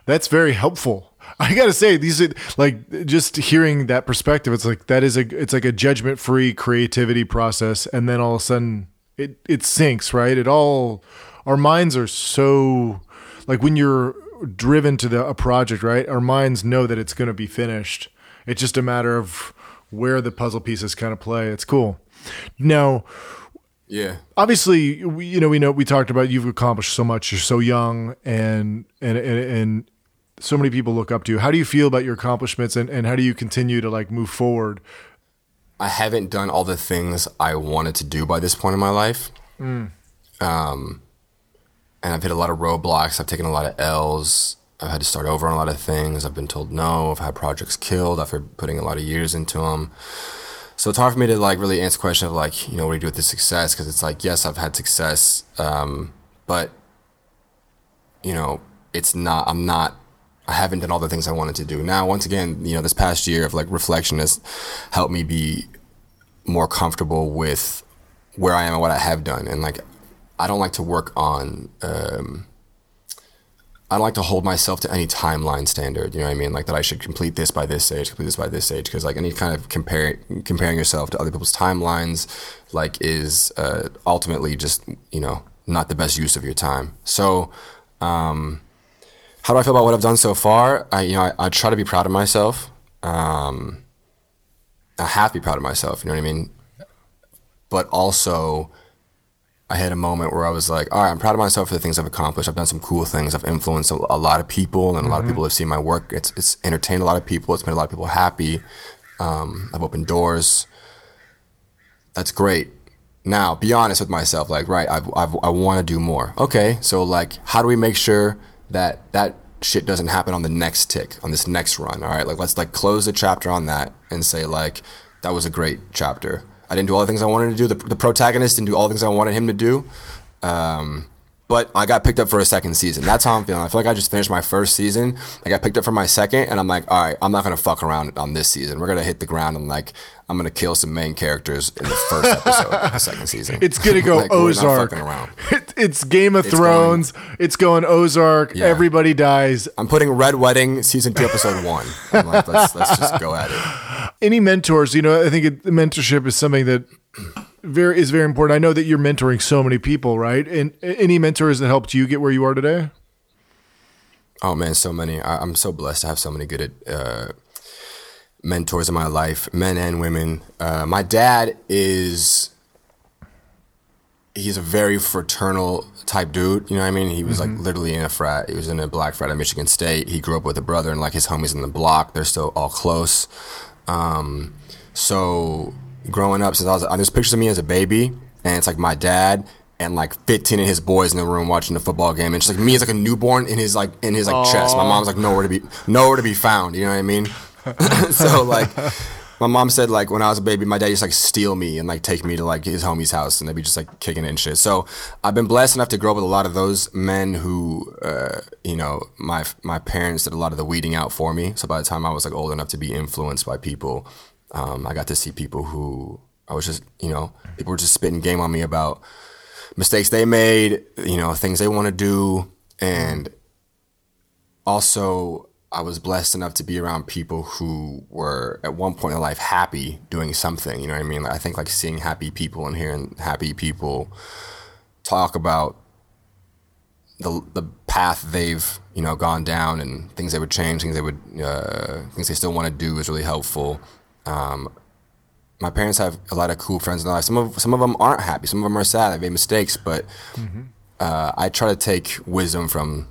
that's very helpful. I gotta say, these are like just hearing that perspective. It's like that is a it's like a judgment free creativity process, and then all of a sudden it it sinks, right? It all our minds are so like when you're driven to the a project, right? Our minds know that it's going to be finished. It's just a matter of where the puzzle pieces kind of play. It's cool. Now, yeah. Obviously, we, you know, we know we talked about you've accomplished so much. You're so young, and and and, and so many people look up to you. How do you feel about your accomplishments, and, and how do you continue to like move forward? I haven't done all the things I wanted to do by this point in my life. Mm. Um, and I've hit a lot of roadblocks. I've taken a lot of L's. I've had to start over on a lot of things. I've been told no. I've had projects killed after putting a lot of years into them. So it's hard for me to like really answer the question of like, you know, what do you do with the success? Because it's like, yes, I've had success, um, but you know, it's not. I'm not. I haven't done all the things I wanted to do. Now, once again, you know, this past year of like reflection has helped me be more comfortable with where I am and what I have done, and like I don't like to work on. Um, I don't like to hold myself to any timeline standard. You know what I mean? Like that I should complete this by this age, complete this by this age, because like any kind of compare comparing yourself to other people's timelines, like is uh, ultimately just you know not the best use of your time. So, um, how do I feel about what I've done so far? I you know I, I try to be proud of myself. Um, I have to be proud of myself. You know what I mean? But also I had a moment where I was like, all right, I'm proud of myself for the things I've accomplished. I've done some cool things. I've influenced a, a lot of people, and a mm-hmm. lot of mm-hmm. people have seen my work. It's it's entertained a lot of people. It's made a lot of people happy. Um, I've opened doors. That's great. Now, be honest with myself. Like, right, I've, I've, I want to do more. Okay, so like, how do we make sure that that shit doesn't happen on the next tick, on this next run? All right, like let's like close the chapter on that and say like, that was a great chapter I didn't do all the things I wanted to do. The, the protagonist didn't do all the things I wanted him to do. Um, but I got picked up for a second season. That's how I'm feeling. I feel like I just finished my first season. I got picked up for my second, and I'm like, all right, I'm not gonna fuck around on this season. We're gonna hit the ground and like I'm gonna kill some main characters in the first episode of the [laughs] second season. It's gonna go [laughs] like, Ozark. [laughs] It, it's Game of it's Thrones. Going, it's going Ozark. Yeah. Everybody dies. I'm putting Red Wedding season two, episode one. I'm like, let's let's just go at it. Any mentors? You know, I think it, mentorship is something that very is very important. I know that you're mentoring so many people, right? And any mentors that helped you get where you are today? Oh man, so many. I, am so blessed to have so many good uh, mentors in my life, men and women. Uh, my dad is he's a very fraternal type dude. You know what I mean? He was mm-hmm. like literally in a frat. He was in a black frat at Michigan State. He grew up with a brother and like his homies in the block. They're still all close. Um, so growing up, since I was, there's pictures of me as a baby, and it's like my dad and like 15 of his boys in the room watching the football game, and just like me as like a newborn in his like in his like Aww. chest. My mom's like nowhere to be nowhere to be found. You know what I mean? [laughs] so like my mom said like when I was a baby, my dad used to like steal me and like take me to like his homie's house and they'd be just like kicking it and shit. So I've been blessed enough to grow up with a lot of those men who, uh, you know, my my parents did a lot of the weeding out for me. So by the time I was like old enough to be influenced by people, um, I got to see people who I was just, you know, people were just spitting game on me about mistakes they made, you know, things they want to do, and also I was blessed enough to be around people who were at one point in life happy doing something. You know what I mean? I think like seeing happy people and hearing happy people talk about the the path they've you know gone down and things they would change, things they would uh, things they still want to do is really helpful. Um, my parents have a lot of cool friends in their life. Some of some of them aren't happy. Some of them are sad. They made mistakes, but mm-hmm. uh, I try to take wisdom from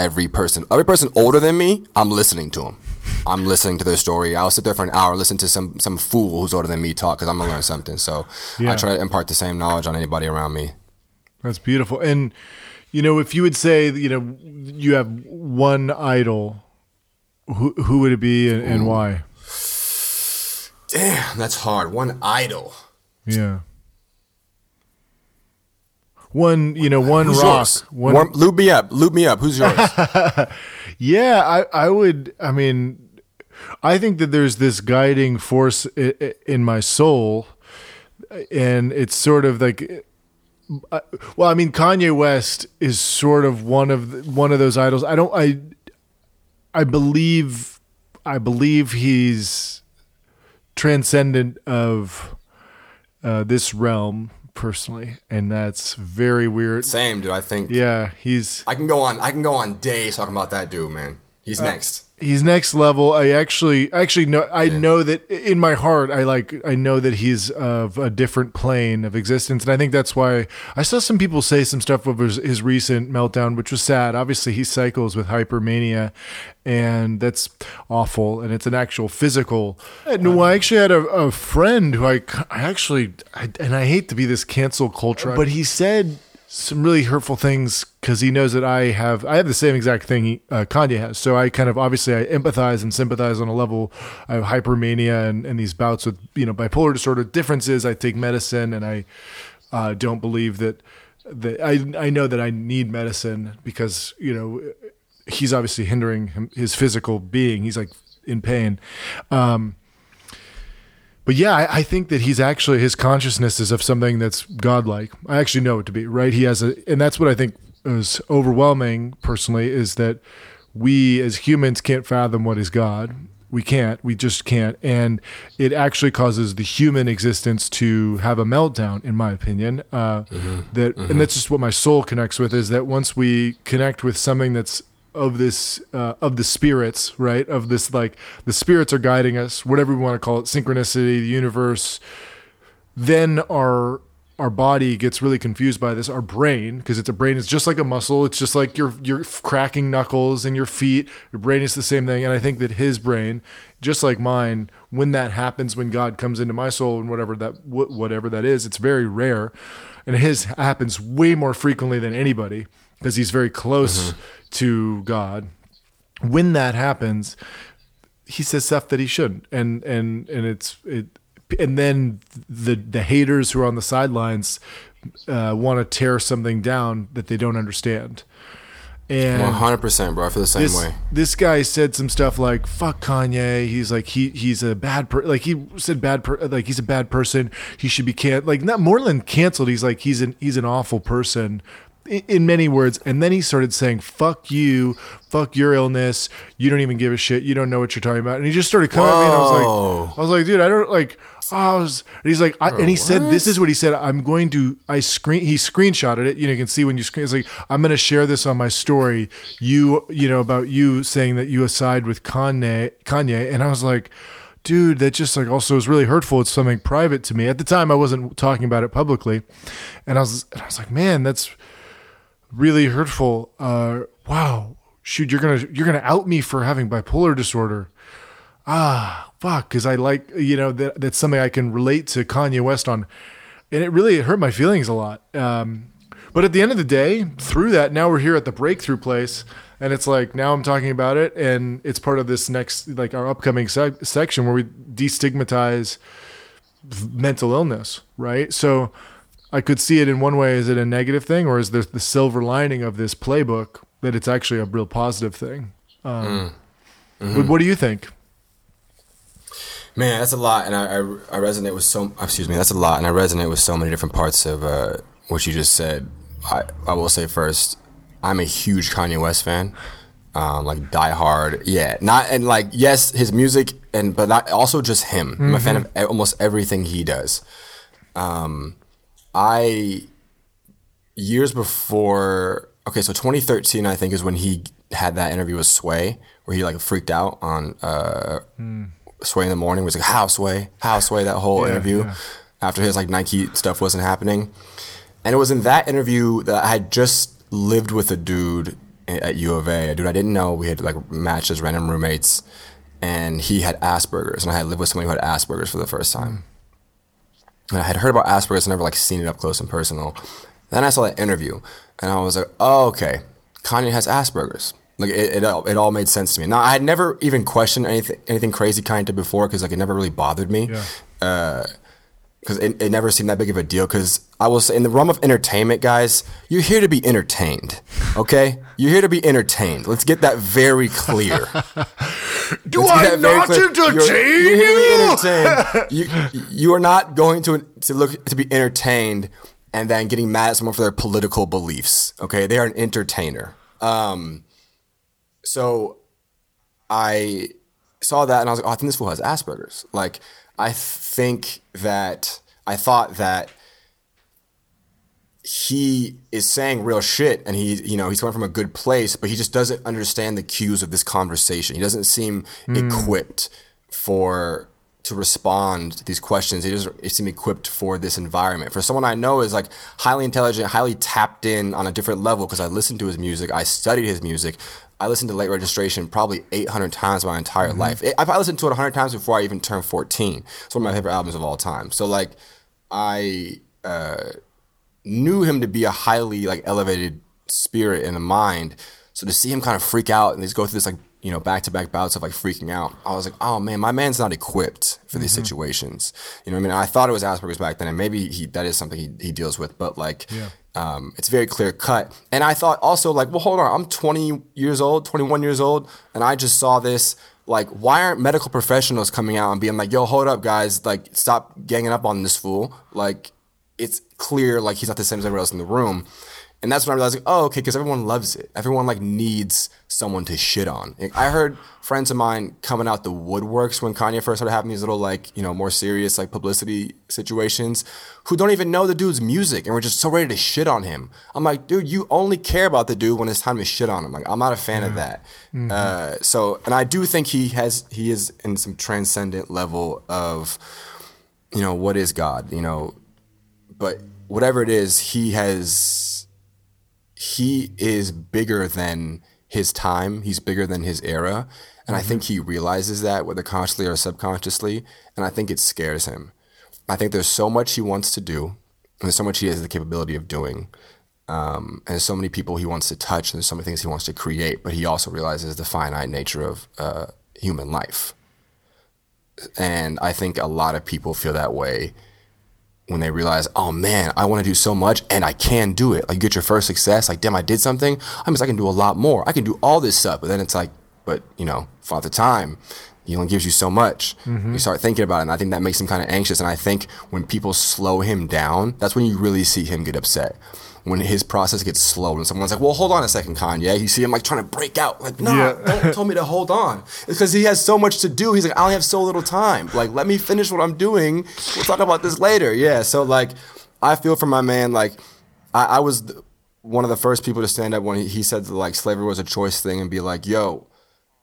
every person, every person older than me, I'm listening to them. I'm listening to their story. I'll sit there for an hour, listen to some some fool who's older than me talk because I'm gonna learn something. So yeah. I try to impart the same knowledge on anybody around me. That's beautiful. And you know, if you would say, you know, you have one idol, who who would it be and, and why? Damn, that's hard. One idol. Yeah one you know one Who's rock one Warm, loop me up loop me up Who's yours? [laughs] yeah, I I would I mean I think that there's this guiding force in my soul and it's sort of like uh, well, I mean Kanye West is sort of one of one of those idols. I don't I I believe I believe he's transcendent of uh, this realm personally, and that's very weird. Same, dude. I think. Yeah, he's. I can go on. I can go on days talking about that dude, man. He's uh, next he's next level. I actually actually know I yeah. know that in my heart I like I know that he's of a different plane of existence, and I think that's why I saw some people say some stuff over his, his recent meltdown, which was sad. Obviously, he cycles with hypermania, and that's awful, and it's an actual physical. No, um, I actually had a, a friend who I I actually I, and I hate to be this cancel culture, but he said some really hurtful things because he knows that I have I have the same exact thing he, uh, Kanye has. So I kind of obviously I empathize and sympathize on a level. I have hypermania and, and these bouts with you know bipolar disorder. Differences. I take medicine and I uh, don't believe that that I I know that I need medicine because you know he's obviously hindering him, his physical being. He's like in pain. Um, but yeah, I, I, think that he's actually his consciousness is of something that's godlike. I actually know it to be right. He has a, and that's what I think is overwhelming personally is that we as humans can't fathom what is God. We can't. We just can't. And it actually causes the human existence to have a meltdown, in my opinion. Uh, mm-hmm. That, mm-hmm. and that's just what my soul connects with. Is that once we connect with something that's of this uh, of the spirits, right? Of this like the spirits are guiding us, whatever we want to call it, synchronicity, the universe. Then our our body gets really confused by this. Our brain, because it's a brain, it's just like a muscle. It's just like your your cracking knuckles and your feet. Your brain is the same thing. And I think that his brain, just like mine, when that happens, when God comes into my soul and whatever that whatever that is, it's very rare. And his happens way more frequently than anybody because he's very close. Mm-hmm to God, when that happens, he says stuff that he shouldn't, and and and it's it, and then the the haters who are on the sidelines uh, want to tear something down that they don't understand. And 100%, bro. I feel the same this, way. This guy said some stuff like "fuck Kanye." He's like he he's a bad per like he said bad per like he's a bad person. He should be can like not more than canceled. He's like he's an he's an awful person in many words. And then he started saying, fuck you, fuck your illness. You don't even give a shit. You don't know what you're talking about. And he just started coming Whoa. at me and I was like, I was like, dude, I don't like, Oh, I was, and he's like, I, and he said, "This is what he said. I'm going to." I screen. He screenshotted it. You know, you can see when you screen. It's like, I'm going to share this on my story. You, you know, about you saying that you aside with Kanye, Kanye, and I was like, dude, that just like also is really hurtful. It's something private to me. At the time, I wasn't talking about it publicly, and I was, and I was like, man, that's really hurtful. Uh, wow, shoot, you're gonna you're gonna out me for having bipolar disorder. Ah, fuck, because I like you know that that's something I can relate to Kanye West on, and it really hurt my feelings a lot. Um, but at the end of the day, through that, now we're here at the breakthrough place, and it's like now I'm talking about it, and it's part of this next like our upcoming sec- section where we destigmatize mental illness, right? So I could see it in one way. Is it a negative thing, or is there the silver lining of this playbook that it's actually a real positive thing? Um, what, what do you think? Man, that's a lot, and I, I, I resonate with so. Excuse me, that's a lot, and I resonate with so many different parts of uh, what you just said. I, I will say first, I'm a huge Kanye West fan, um, like die hard. Yeah, not and like yes, his music and but not also just him. I'm a fan of e- almost everything he does. Um, I years before. Okay, so 2013, I think, is when he had that interview with Sway, where he like freaked out on uh, Sway in the morning. Was like, "How Sway? How Sway?" That whole interview yeah. after his like Nike stuff wasn't happening, and it was in that interview that I had just lived with a dude at U of A, a dude I didn't know. We had like matched as random roommates, and he had Asperger's, and I had lived with somebody who had Asperger's for the first time. And I had heard about Asperger's, and never like seen it up close and personal. Then I saw that interview, and I was like, "Oh, okay, Kanye has Asperger's." Like it, it, all, it all made sense to me. Now I had never even questioned anything, anything crazy Kanye did before, because like it never really bothered me. Yeah. Uh, Because it, it never seemed that big of a deal. Because I will say, in the realm of entertainment, guys, you're here to be entertained. Okay, you're here to be entertained. Let's get that very clear. [laughs] Do I not clear. entertain You're- you? you're here to be entertained. [laughs] you, you are not going to to look to be entertained and then getting mad at someone for their political beliefs. Okay, they are an entertainer. Um, so I saw that and I was like, oh, I think this fool has Asperger's. Like, I think that I thought that he is saying real shit and he you know he's coming from a good place but he just doesn't understand the cues of this conversation. He doesn't seem hmm. equipped for to respond to these questions. He doesn't seem equipped for this environment. For someone i know is like highly intelligent highly tapped in on a different level because i listened to his music i studied his music i listened to late registration probably 800 times my entire mm-hmm. life. I I listened to it 100 times before i even turned 14 it's one of my favorite albums of all time. So like i uh, knew him to be a highly like elevated spirit in the mind. So to see him kind of freak out and just go through this like you know back to back bouts of like freaking out, I was like, oh man, my man's not equipped for these situations. You know, what I mean, I thought it was Asperger's back then, and maybe he that is something he, he deals with, but like. Um, it's very clear cut. And I thought also, like, well, hold on, I'm 20 years old, 21 years old, and I just saw this. Like, why aren't medical professionals coming out and being like, yo, hold up, guys, like, stop ganging up on this fool? Like, it's clear like he's not the same as everyone else in the room. And that's when I realized, like, oh, okay, because everyone loves it. Everyone like needs someone to shit on. Like, I heard friends of mine coming out the woodworks when Kanye first started having these little like, you know, more serious like publicity situations, who don't even know the dude's music and we're just so ready to shit on him. I'm like, dude, you only care about the dude when it's time to shit on him. Like, I'm not a fan of that. Uh, so, and I do think he has, he is in some transcendent level of, you know, what is God? You know, but whatever it is, he has he is bigger than his time. He's bigger than his era, and I think he realizes that whether consciously or subconsciously, and I think it scares him. I think there's so much he wants to do, and there's so much he has the capability of doing. Um, and there's so many people he wants to touch, and there's so many things he wants to create, but he also realizes the finite nature of uh, human life. And I think a lot of people feel that way when they realize, oh man, I want to do so much and I can do it. Like you get your first success, like damn, I did something. I mean, I can do a lot more. I can do all this stuff. But then it's like, but you know, Father Time, he only gives you so much. Mm-hmm. You start thinking about it, and I think that makes him kind of anxious. And I think when people slow him down, that's when you really see him get upset. When his process gets slow, and someone's like, "Well, hold on a second, Kanye," you see him like trying to break out, like, "No, Yeah. don't tell me to hold on." It's because he has so much to do. He's like, "I only have so little time. Like, let me finish what I'm doing. We'll talk about this later." Yeah. So like, I feel for my man. Like, I, I was th- one of the first people to stand up when he, he said that, like slavery was a choice thing, and be like, "Yo,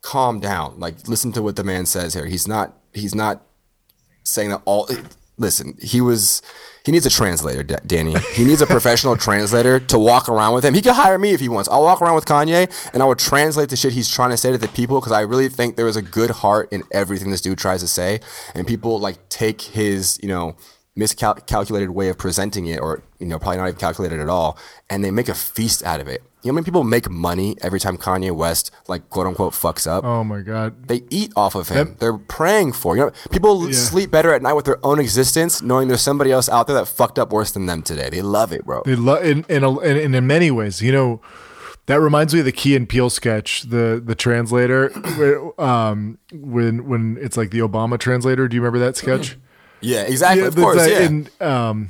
calm down. Like, listen to what the man says here. He's not. He's not saying that all. Listen, he was. He needs a translator, Da- Danny. He needs a professional [laughs] translator to walk around with him. He could hire me if he wants. I'll walk around with Kanye and I would translate the shit he's trying to say to the people because I really think there is a good heart in everything this dude tries to say, and people like take his, you know, miscalculated way of presenting it, or you know, probably not even calculated at all, and they make a feast out of it. You know, how many people make money every time Kanye West, like quote unquote, fucks up Oh my god. they eat off of him. They're praying for you know. People sleep better at night with their own existence, knowing there's somebody else out there that fucked up worse than them today. They love it, bro. They love in in, a, in in many ways. You know, that reminds me of the Key and Peele sketch, the the translator, [clears throat] where, um, when when it's like the Obama translator. Do you remember that sketch? Yeah, exactly. of course, like- yeah. And um,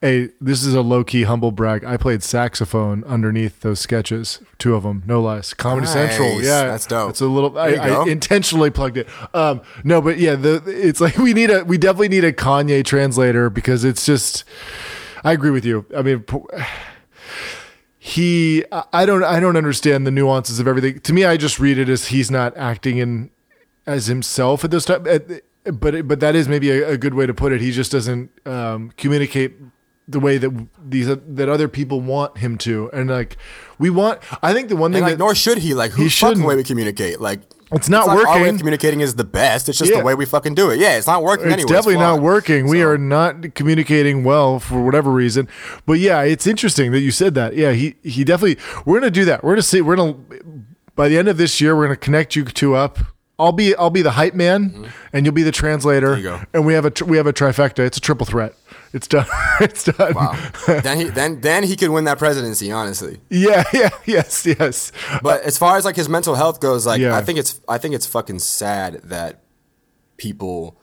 hey, this is a low key humble brag. I played saxophone underneath those sketches, two of them, no less. Comedy Nice. Central, yeah, That's dope. It's a little. I, There you go. I intentionally plugged it. Um, no, but yeah, the it's like [laughs] we need a we definitely need a Kanye translator because it's just. I agree with you. I mean. [sighs] He, I- I don't, I don't understand the nuances of everything. To me, I just read it as he's not acting in as himself at this time. At- But but that is maybe a, a good way to put it. He just doesn't um, communicate the way that these that other people want him to, and like we want. I think the one thing And, like, that nor should he. Like, He who's fucking way we communicate? Like, It's not working. Our way of communicating is the best. It's just Yeah. the way we fucking do it. Yeah, it's not working it's anyway. definitely not flawed. working. We are not communicating well for whatever reason. But yeah, it's interesting that you said that. Yeah, he he definitely. We're gonna do that. We're gonna see. We're gonna by the end of this year, we're gonna connect you two up. I'll be I'll be the hype man, and you'll be the translator. Mm-hmm. you. And we have a we have a trifecta. It's a triple threat. It's done. [laughs] it's done. Wow. [laughs] then he then then he could win that presidency. Honestly. Yeah. [laughs] Yeah. Yes. Yes. But as far as like his mental health goes, like Yeah. I think it's I think it's fucking sad that people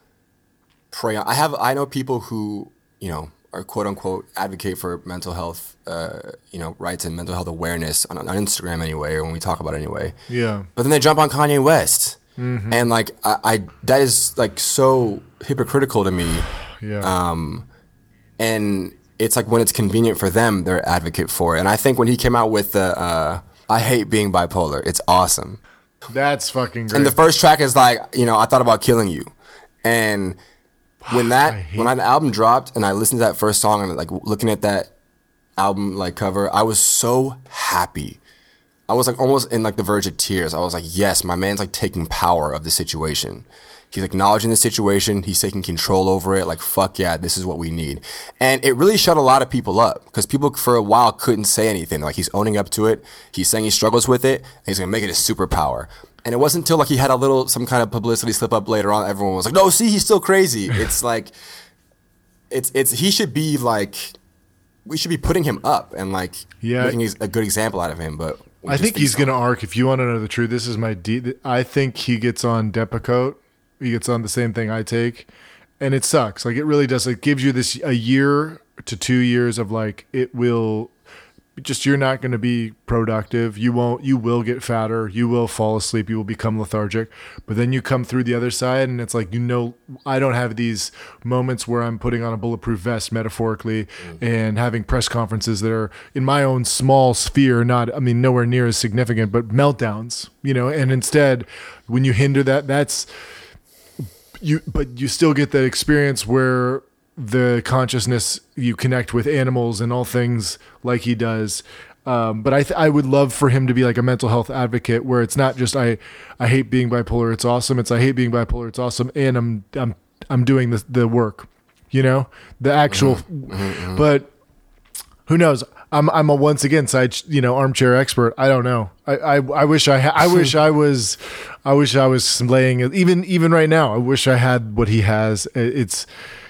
prey on. I have I know people who you know are quote unquote advocate for mental health, uh, you know, rights and mental health awareness on, on Instagram anyway, or when we talk about it anyway. Yeah. But then they jump on Kanye West, Mm-hmm. and like I, I that is like so hypocritical to me. [sighs] Yeah. Um, and it's like when it's convenient for them, they're advocate for it. And I think when he came out with the uh, "I hate being bipolar," it's awesome. That's fucking great. And the first track is like, you know, I thought about killing you. And when that [sighs] hate- when the album dropped and I listened to that first song and like looking at that album like cover, I was so happy. I was like almost in like the verge of tears. I was like, yes, my man's like taking power of the situation. He's acknowledging the situation. He's taking control over it. Like, fuck yeah, this is what we need. And it really shut a lot of people up because people for a while couldn't say anything. Like, he's owning up to it. He's saying he struggles with it. And he's going to make it a superpower. And it wasn't until like he had a little, some kind of publicity slip up later on. Everyone was like, no, see, he's still crazy. [laughs] It's like, it's, it's, he should be like, we should be putting him up and like Yeah. making a good example out of him. But I just think he's so. going to arc. If you want to know the truth, this is my D. I think he gets on Depakote. He gets on the same thing I take, and it sucks. Like it really does. It gives you this a year to two years of like it will. Just you're not going to be productive. You won't. You will get fatter. You will fall asleep. You will become lethargic. But then you come through the other side, and it's like you know. I don't have these moments where I'm putting on a bulletproof vest, metaphorically, mm. and having press conferences that are in my own small sphere. Not, I mean, nowhere near as significant, but meltdowns. You know, and instead, when you hinder that, that's you but you still get that experience where the consciousness you connect with animals and all things like he does. Um, but I, th- I would love for him to be like a mental health advocate where it's not just I I hate being bipolar it's awesome. It's I hate being bipolar it's awesome. And I'm I'm I'm doing the the work you know the actual but who knows? I'm I'm a once again side you know armchair expert. I don't know. I I, I wish I ha- I wish I was I wish I was laying it even even right now. I wish I had what he has. It's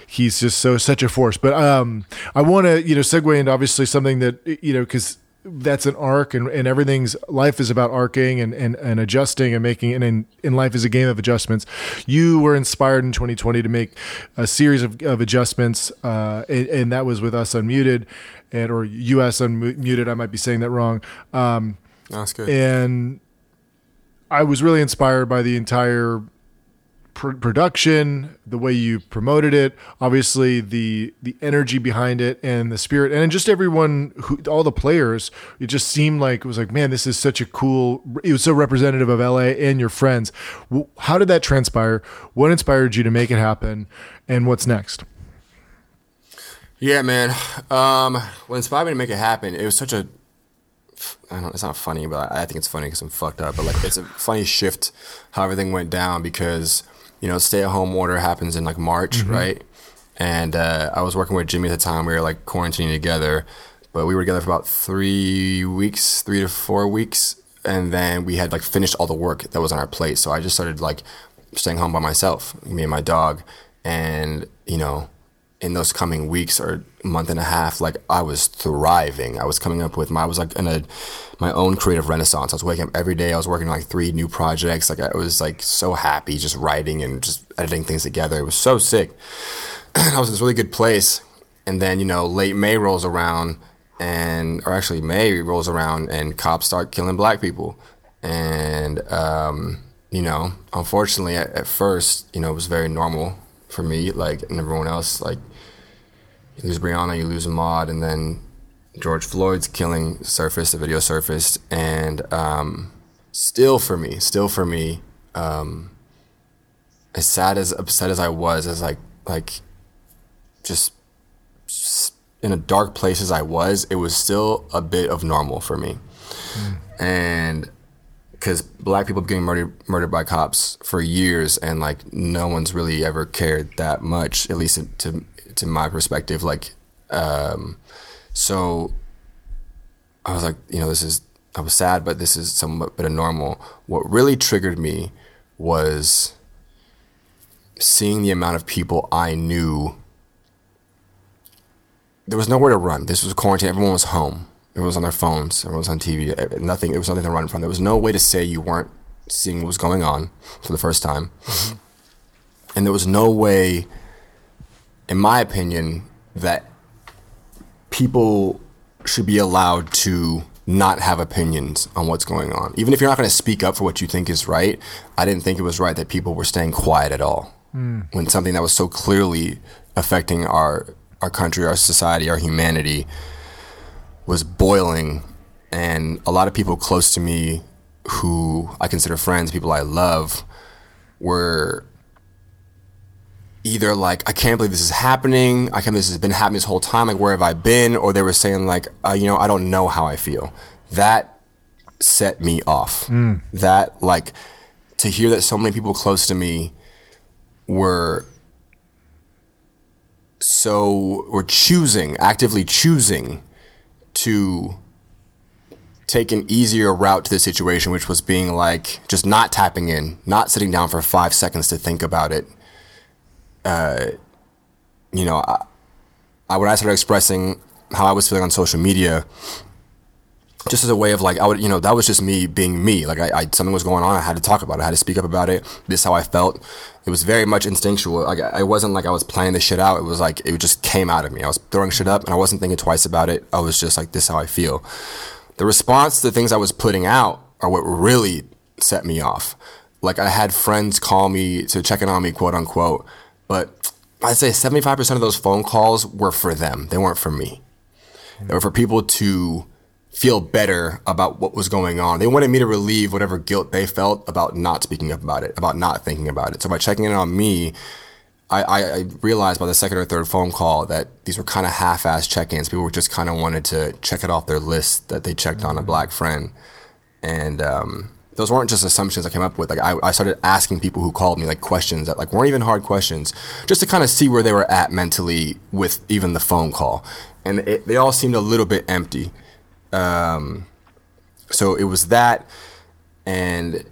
he's just so such a force. But um, I want to you know segue into obviously something that you know because that's an arc and, and everything's life is about arcing and, and, and adjusting and making and in, in life is a game of adjustments you were inspired in 2020 to make a series of, of adjustments uh, and, and that was with us unmuted and or us unmuted i might be saying that wrong um, that's good and i was really inspired by the entire pr- production, the way you promoted it, obviously the the energy behind it and the spirit, and just everyone who all the players. It just seemed like it was like, man, this is such a cool. It was so representative of LA and your friends. How did that transpire? What inspired you to make it happen, and what's next? Yeah, man. Um, what inspired me to make it happen? It was such a I don't. It's not funny, but I think it's funny because I'm fucked up. But like, it's a funny shift how everything went down because you know, stay at home order happens in like March, mm-hmm. right? And uh, I was working with Jimmy at the time. We were like quarantining together, but we were together for about three weeks, three to four weeks, and then we had like finished all the work that was on our plate. So I just started like staying home by myself, me and my dog, and you know, in those coming weeks or month and a half, like I was thriving. I was coming up with my, I was like in a, my own creative renaissance. I was waking up every day. I was working on like three new projects. Like I was like so happy just writing and just editing things together. It was so sick. [clears throat] I was in this really good place. And then, you know, late May rolls around and, or actually May rolls around and cops start killing black people. And, um, you know, unfortunately at, at first, you know, it was very normal for me, like, and everyone else, like, you lose Breonna, you lose Ahmaud, and then George Floyd's killing surfaced, the video surfaced, and um, still for me, still for me, um, as sad as upset as I was, as like like just, just in a dark place as I was, it was still a bit of normal for me, mm. and because black people getting murdered murdered by cops for years, and like no one's really ever cared that much, at least to to my perspective. Like, um, so I was like, you know, this is I was sad, but this is somewhat bit of normal. What really triggered me was seeing the amount of people I knew. There was nowhere to run. This was quarantine. Everyone was home. Everyone was on their phones. Everyone was on TV. Nothing. It was nothing to run from. There was no way to say you weren't seeing what was going on for the first time, mm-hmm. and there was no way in my opinion, that people should be allowed to not have opinions on what's going on. Even if you're not going to speak up for what you think is right, I didn't think it was right that people were staying quiet at all. Mm. When something that was so clearly affecting our our country, our society, our humanity was boiling and a lot of people close to me who I consider friends, people I love, were either like I can't believe this is happening. I can't believe this has been happening this whole time. Like where have I been? Or they were saying like uh, you know I don't know how I feel. That set me off. Mm. That like to hear that so many people close to me were so were choosing actively choosing to take an easier route to the situation, which was being like just not tapping in, not sitting down for five seconds to think about it, uh, you know, I, I, when I started expressing how I was feeling on social media, just as a way of like, I would, you know, that was just me being me. Like, I, I something was going on, I had to talk about it, I had to speak up about it. This is how I felt. It was very much instinctual. Like, I wasn't like I was planning this shit out. It was like it just came out of me. I was throwing shit up, and I wasn't thinking twice about it. I was just like, this is how I feel. The response to the things I was putting out are what really set me off. Like, I had friends call me to check in on me, quote unquote but I'd say 75% of those phone calls were for them. They weren't for me. They were for people to feel better about what was going on. They wanted me to relieve whatever guilt they felt about not speaking up about it, about not thinking about it. So by checking in on me, I, I, realized by the second or third phone call that these were kind of half-ass check-ins. People were just kind of wanted to check it off their list that they checked on a black friend, and um, those weren't just assumptions I came up with. Like I, I started asking people who called me like questions that like weren't even hard questions, just to kind of see where they were at mentally with even the phone call, and it, they all seemed a little bit empty. Um, so it was that, and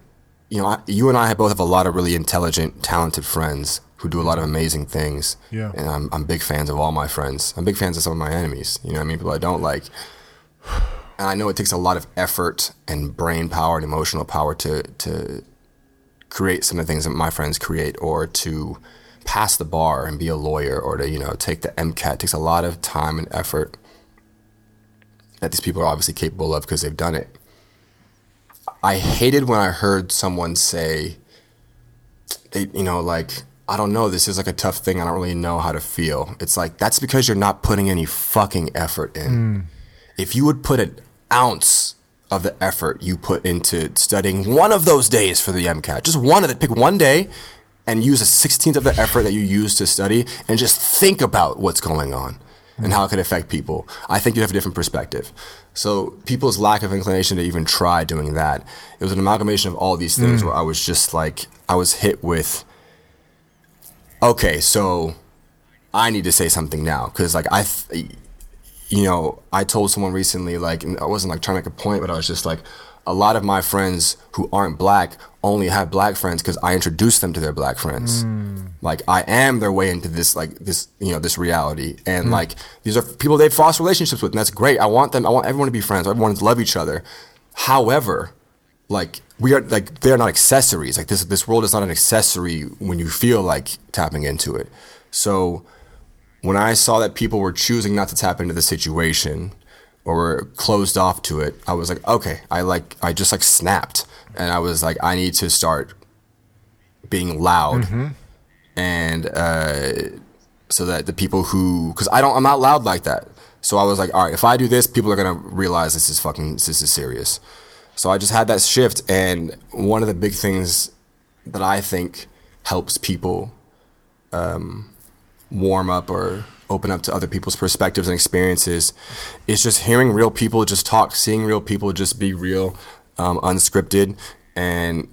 you know, I, you and I both have a lot of really intelligent, talented friends who do a lot of amazing things. Yeah, and I'm I'm big fans of all my friends. I'm big fans of some of my enemies. You know, I mean, people I don't like. and I know it takes a lot of effort and brain power and emotional power to to create some of the things that my friends create, or to pass the bar and be a lawyer, or to you know take the MCAT. It takes a lot of time and effort that these people are obviously capable of because they've done it. I hated when I heard someone say, they, you know, like, I don't know, this is like a tough thing. I don't really know how to feel. It's like, that's because you're not putting any fucking effort in. Mm. If you would put an ounce of the effort you put into studying one of those days for the MCAT, just one of it, pick one day and use a 16th of the effort that you use to study and just think about what's going on and how it could affect people, I think you have a different perspective. So people's lack of inclination to even try doing that, it was an amalgamation of all these things mm. where I was just like, I was hit with, okay, so I need to say something now because like I, you know, I told someone recently like I wasn't like trying to make a point, but I was just like, a lot of my friends who aren't black only have black friends because I introduced them to their black friends. Mm. Like I am their way into this like this you know this reality, and mm. like these are people they've fostered relationships with, and that's great. I want them. I want everyone to be friends. Everyone to love each other. However, like we are like they're not accessories. Like this this world is not an accessory when you feel like tapping into it. So when I saw that people were choosing not to tap into the situation or were closed off to it, I was like, okay, I like I just like snapped and I was like, I need to start being loud, mm-hmm. and uh, so that the people who, because I don't, I'm not loud like that. So I was like, all right, if I do this, people are gonna realize this is fucking, this is serious. So I just had that shift, and one of the big things that I think helps people um, warm up or open up to other people's perspectives and experiences It's just hearing real people just talk, seeing real people just be real, um, unscripted, and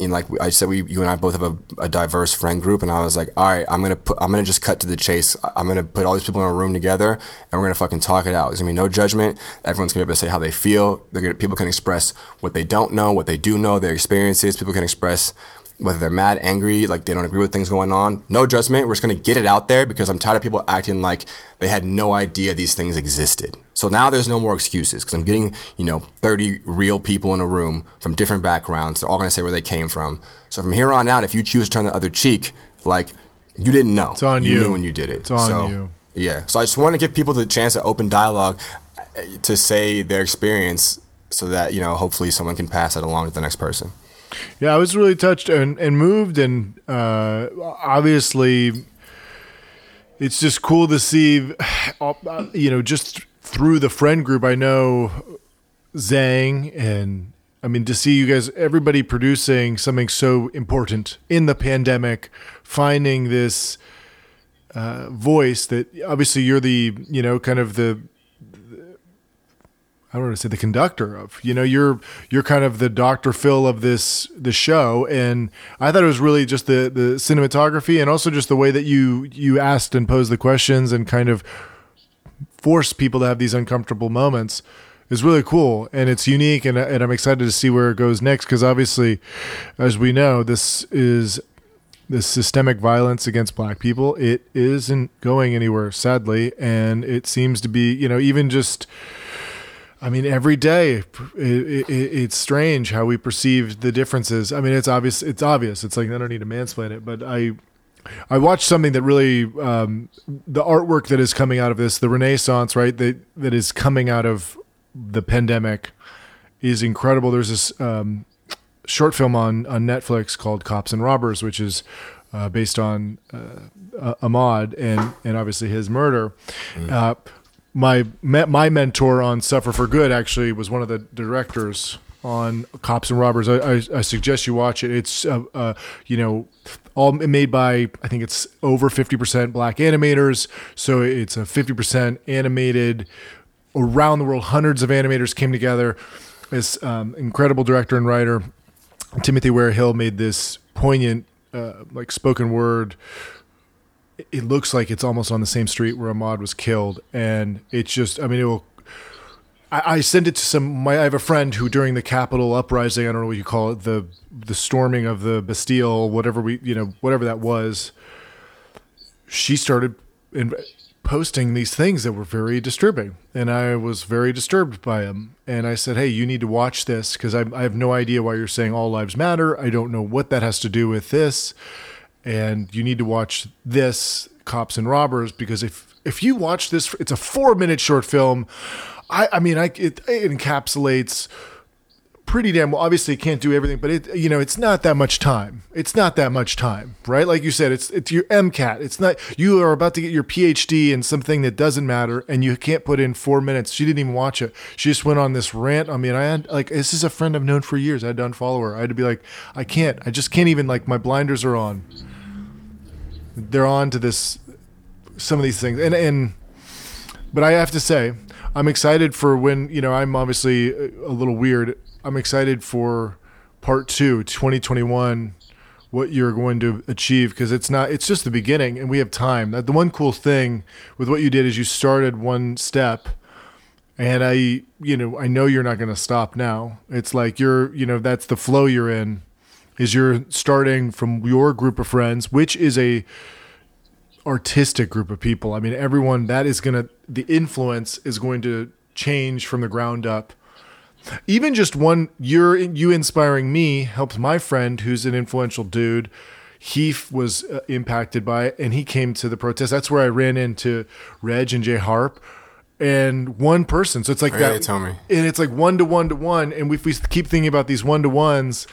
know, like I said, we you and I both have a, a, diverse friend group, and I was like, all right, I'm gonna put, I'm gonna just cut to the chase. I'm gonna put all these people in a room together, and we're gonna fucking talk it out. There's gonna be no judgment. Everyone's gonna be able to say how they feel. Gonna, people can express what they don't know, what they do know, their experiences. People can express whether they're mad, angry, like they don't agree with things going on. No judgment. We're just gonna get it out there because I'm tired of people acting like they had no idea these things existed. So now there's no more excuses because I'm getting, you know, 30 real people in a room from different backgrounds. They're all gonna say where they came from. So from here on out, if you choose to turn the other cheek, like you didn't know. It's on you. You knew when you did it. It's on so, you. Yeah. So I just want to give people the chance to open dialogue uh, to say their experience so that, you know, hopefully someone can pass that along to the next person. Yeah, I was really touched and, and moved, and uh, obviously, it's just cool to see, [sighs] uh, you know, just through the friend group. I know Zhang, and I mean, to see you guys, everybody producing something so important in the pandemic, finding this uh, voice that obviously you're the, you know, kind of the I don't want to say the conductor of. You know, you're you're kind of the Dr. Phil of this the show, and I thought it was really just the the cinematography and also just the way that you you asked and posed the questions and kind of forced people to have these uncomfortable moments is really cool and it's unique and, and I'm excited to see where it goes next because obviously as we know this is this systemic violence against black people it isn't going anywhere sadly and it seems to be you know even just I mean, every day it, it, it's strange how we perceive the differences. I mean, it's obvious. It's obvious. It's like I don't need to mansplain it, but I I watched something that really um, the artwork that is coming out of this, the Renaissance, right? That that is coming out of the pandemic is incredible. There's this um, short film on on Netflix called Cops and Robbers, which is uh, based on uh, Ahmaud and and obviously his murder. Mm. My my mentor on Suffer for Good actually was one of the directors on Cops and Robbers. I, I, I suggest you watch it. It's uh, uh, you know all made by I think it's over fifty percent black animators. So it's a fifty percent animated around the world. Hundreds of animators came together. This um, incredible director and writer Timothy Ware Hill made this poignant uh, like spoken word it looks like it's almost on the same street where Ahmaud was killed, and it's just I mean it will. I, I sent it to some. My, I have a friend who during the Capitol uprising, I don't know what you call it, the the storming of the Bastille, whatever we you know whatever that was. She started in, posting these things that were very disturbing, and I was very disturbed by them. And I said, "Hey, you need to watch this because I, I have no idea why you're saying all lives matter. I don't know what that has to do with this, and you need to watch this, Cops and Robbers, because if if you watch this, it's a four minute short film. I, I mean, I it, it encapsulates." pretty damn well. Obviously, it can't do everything, but it you know it's not that much time. It's not that much time, right? Like you said, it's it's your MCAT. It's not you are about to get your PhD in something that doesn't matter, and you can't put in four minutes. She didn't even watch it. She just went on this rant on me, and I had like this is a friend I've known for years. I had to unfollow her. I had to be like, I can't. I just can't even like my blinders are on. They're on to this some of these things, and and but I have to say. I'm excited for when you know I'm obviously a little weird I'm excited for part two, 2021, what you're going to achieve because it's not, it's just the beginning and we have time. The one cool thing with what you did is you started one step and I, you know, I know you're not going to stop now. It's like you're, you know, that's the flow you're in is you're starting from your group of friends, which is a, artistic group of people. I mean, everyone that is going to, the influence is going to change from the ground up. Even just one you're you inspiring me helped my friend who's an influential dude. He was uh, impacted by it and he came to the protest. That's where i ran into reg and jay harp and one person. So it's like oh, that yeah, tell me. and it's like one to one to one. And if we keep thinking about these one to ones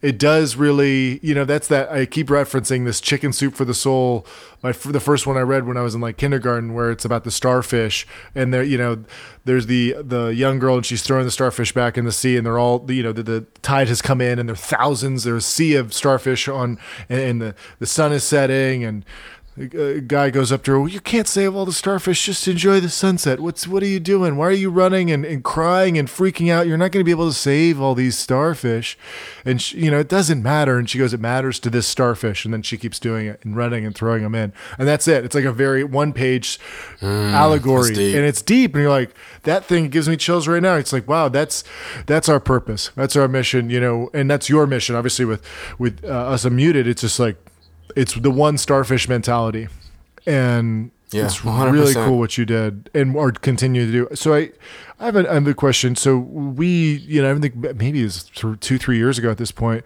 it does really, you know, that's that I keep referencing this chicken soup for the soul. My the first one I read when I was in like kindergarten, where it's about the starfish, and there, you know, there's the the young girl and she's throwing the starfish back in the sea, and they're all, you know, the, the tide has come in, and there are thousands. There's a sea of starfish on, and, and the the sun is setting, and a guy goes up to her. Well, you can't save all the starfish. Just enjoy the sunset. What's what are you doing? Why are you running and, and crying and freaking out? You're not going to be able to save all these starfish. And she, you know it doesn't matter. And she goes, it matters to this starfish. And then she keeps doing it and running and throwing them in. And that's it. It's like a very one page mm, allegory, and it's deep. And you're like, that thing gives me chills right now. It's like, wow, that's that's our purpose. That's our mission. You know, and that's your mission. Obviously, with with uh, us unmuted, it's just like it's the one starfish mentality, and yeah, it's 100%. really cool what you did and or continue to do. So I, I have, a, I have a question. So we, you know, I think maybe it's two, three years ago at this point.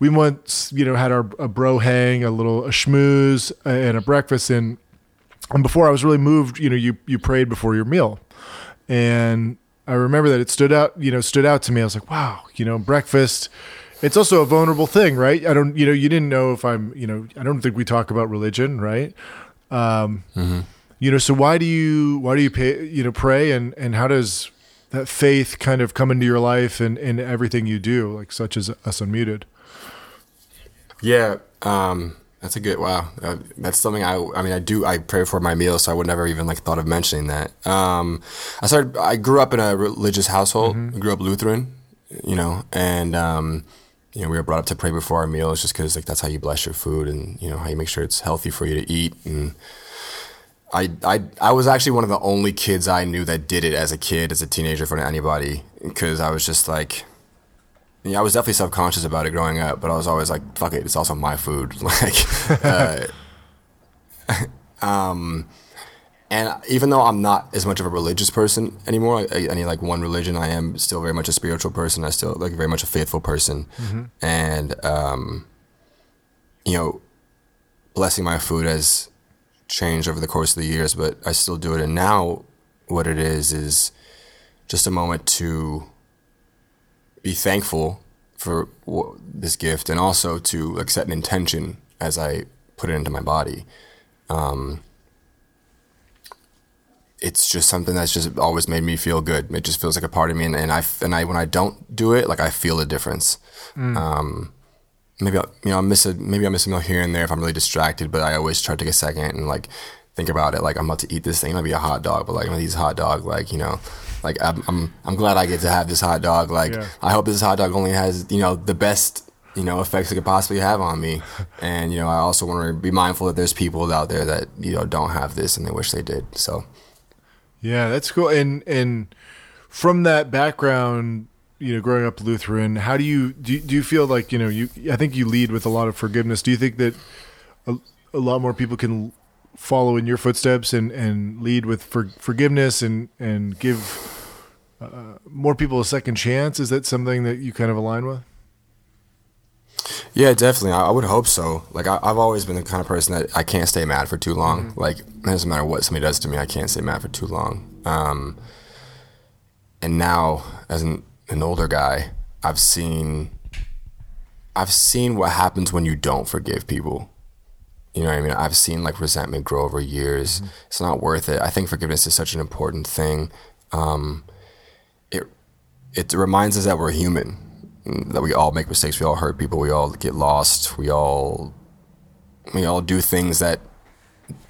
We once, you know, had our a bro hang, a little a schmooze, uh, and a breakfast. And and before I was really moved, you know, you you prayed before your meal, and I remember that it stood out, you know, stood out to me. I was like, wow, you know, breakfast it's also a vulnerable thing, right? I don't, you know, you didn't know if I'm, you know, I don't think we talk about religion, right? Um, mm-hmm. You know, so why do you, why do you pay, you know, pray and, and how does that faith kind of come into your life and, and everything you do, like such as us unmuted? Yeah. Um, that's a good, wow. Uh, that's something I, I mean, I do, I pray for my meals, so I would never even like thought of mentioning that. Um, I started, I grew up in a religious household, mm-hmm. Grew up Lutheran, you know, and, um, you know, we were brought up to pray before our meals just because like that's how you bless your food and you know how you make sure it's healthy for you to eat. And I I I was actually one of the only kids I knew that did it as a kid, as a teenager, in front of anybody because I was just like. Yeah, I was definitely subconscious about it growing up, but I was always like, "Fuck it, it's also my food." [laughs] Like, uh, [laughs] um, and even though I'm not as much of a religious person anymore, I, I, need like one religion. I am still very much a spiritual person. I still like very much a faithful person, mm-hmm. and um, you know, blessing my food has changed over the course of the years, but I still do it. And now, what it is is just a moment to be thankful for this gift, and also to like set an intention as I put it into my body. Um, it's just something that's just always made me feel good. It just feels like a part of me, and, and I and I when I don't do it, like I feel a difference. Mm. Um, maybe I'll, you know I miss a maybe I miss a meal here and there if I'm really distracted, but I always try to take a second and like think about it. Like I'm about to eat this thing. It might be a hot dog, but like I'm gonna eat this hot dog. Like you know, like I'm I'm, I'm glad I get to have this hot dog. Like yeah. I hope this hot dog only has you know the best you know effects it could possibly have on me [laughs] and you know i also want to be mindful that there's people out there that you know don't have this and they wish they did so yeah, that's cool. And and from that background, you know, growing up Lutheran, how do you do? You, do you feel like you know you? I think you lead with a lot of forgiveness. Do you think that a, a lot more people can follow in your footsteps and and lead with for, forgiveness and and give uh, more people a second chance? Is that something that you kind of align with? Yeah, definitely. I, I would hope so. Like I, have always been the kind of person that I can't stay mad for too long. Mm-hmm. Like it doesn't matter what somebody does to me, I can't stay mad for too long. Um, and now, as an, an older guy, I've seen I've seen what happens when you don't forgive people. You know what I mean? I've seen like resentment grow over years. Mm-hmm. It's not worth it. I think forgiveness is such an important thing. Um, it it reminds us that we're human, that we all make mistakes, we all hurt people, we all get lost, we all we all do things that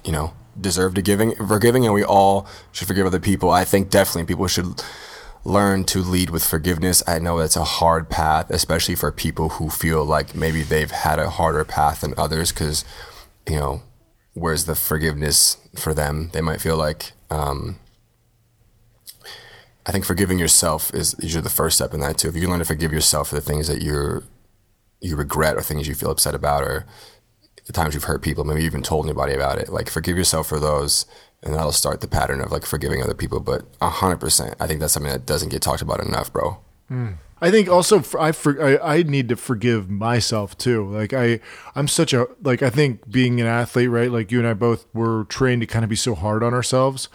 you know deserve to giving forgiving, and we all should forgive other people. I think definitely people should learn to lead with forgiveness. I know that's a hard path, especially for people who feel like maybe they've had a harder path than others because you know, where's the forgiveness for them? They might feel like, um, I think forgiving yourself is usually the first step in that too. If you learn to forgive yourself for the things that you're, you regret or things you feel upset about or the times you've hurt people, maybe you even told anybody about it, like forgive yourself for those and that'll start the pattern of like forgiving other people. But hundred percent, I think that's something that doesn't get talked about enough, bro. Mm. I think also I, for, I, I need to forgive myself too. Like I I'm such a like I think being an athlete, right? Like you and I both were trained to kind of be so hard on ourselves.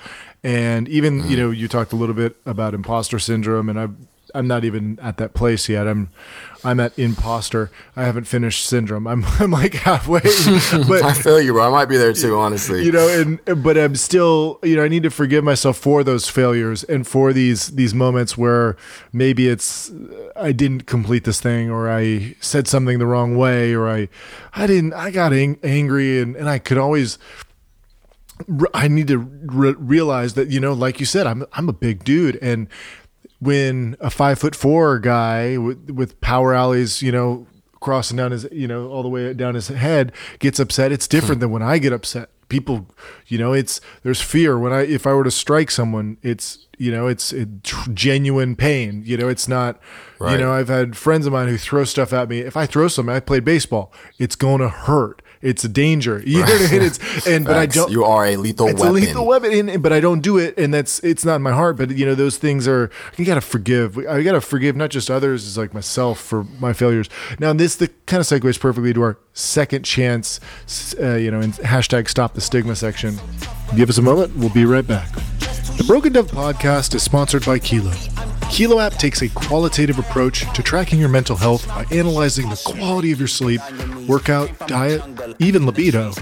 And even, mm. you know, you talked a little bit about imposter syndrome and I I'm not even at that place yet. I'm I'm at imposter. I haven't finished syndrome. I'm [laughs] I'm like halfway. [laughs] But I feel you, bro. I might be there too, honestly. You know, and but I'm still, you know, I need to forgive myself for those failures and for these these moments where maybe it's I didn't complete this thing or I said something the wrong way or I I didn't I got ang- angry and and I could always I need to re- realize that you know, like you said, I'm I'm a big dude, and when a five foot four guy with, with power alleys, you know, crossing down his, you know, all the way down his head gets upset, it's different than when I get upset. People, you know, it's there's fear when I if I were to strike someone, it's you know, it's it, genuine pain. You know, it's not. Right. You know, I've had friends of mine who throw stuff at me. If I throw something, I played baseball. It's going to hurt it's a danger. [laughs] You know what I mean? It's and but I don't. You are a lethal it's weapon. a lethal weapon, and, but I don't do it, and that's it's not in my heart. But you know, those things are. You gotta forgive. I gotta forgive not just others, as like myself for my failures. Now, this the kind of segues perfectly to our second chance. Uh, you know, in hashtag stop the stigma section. Give us a moment. We'll be right back. The Broken Dove podcast is sponsored by Kilo. Kilo app takes a qualitative approach to tracking your mental health by analyzing the quality of your sleep, workout, diet, even libido.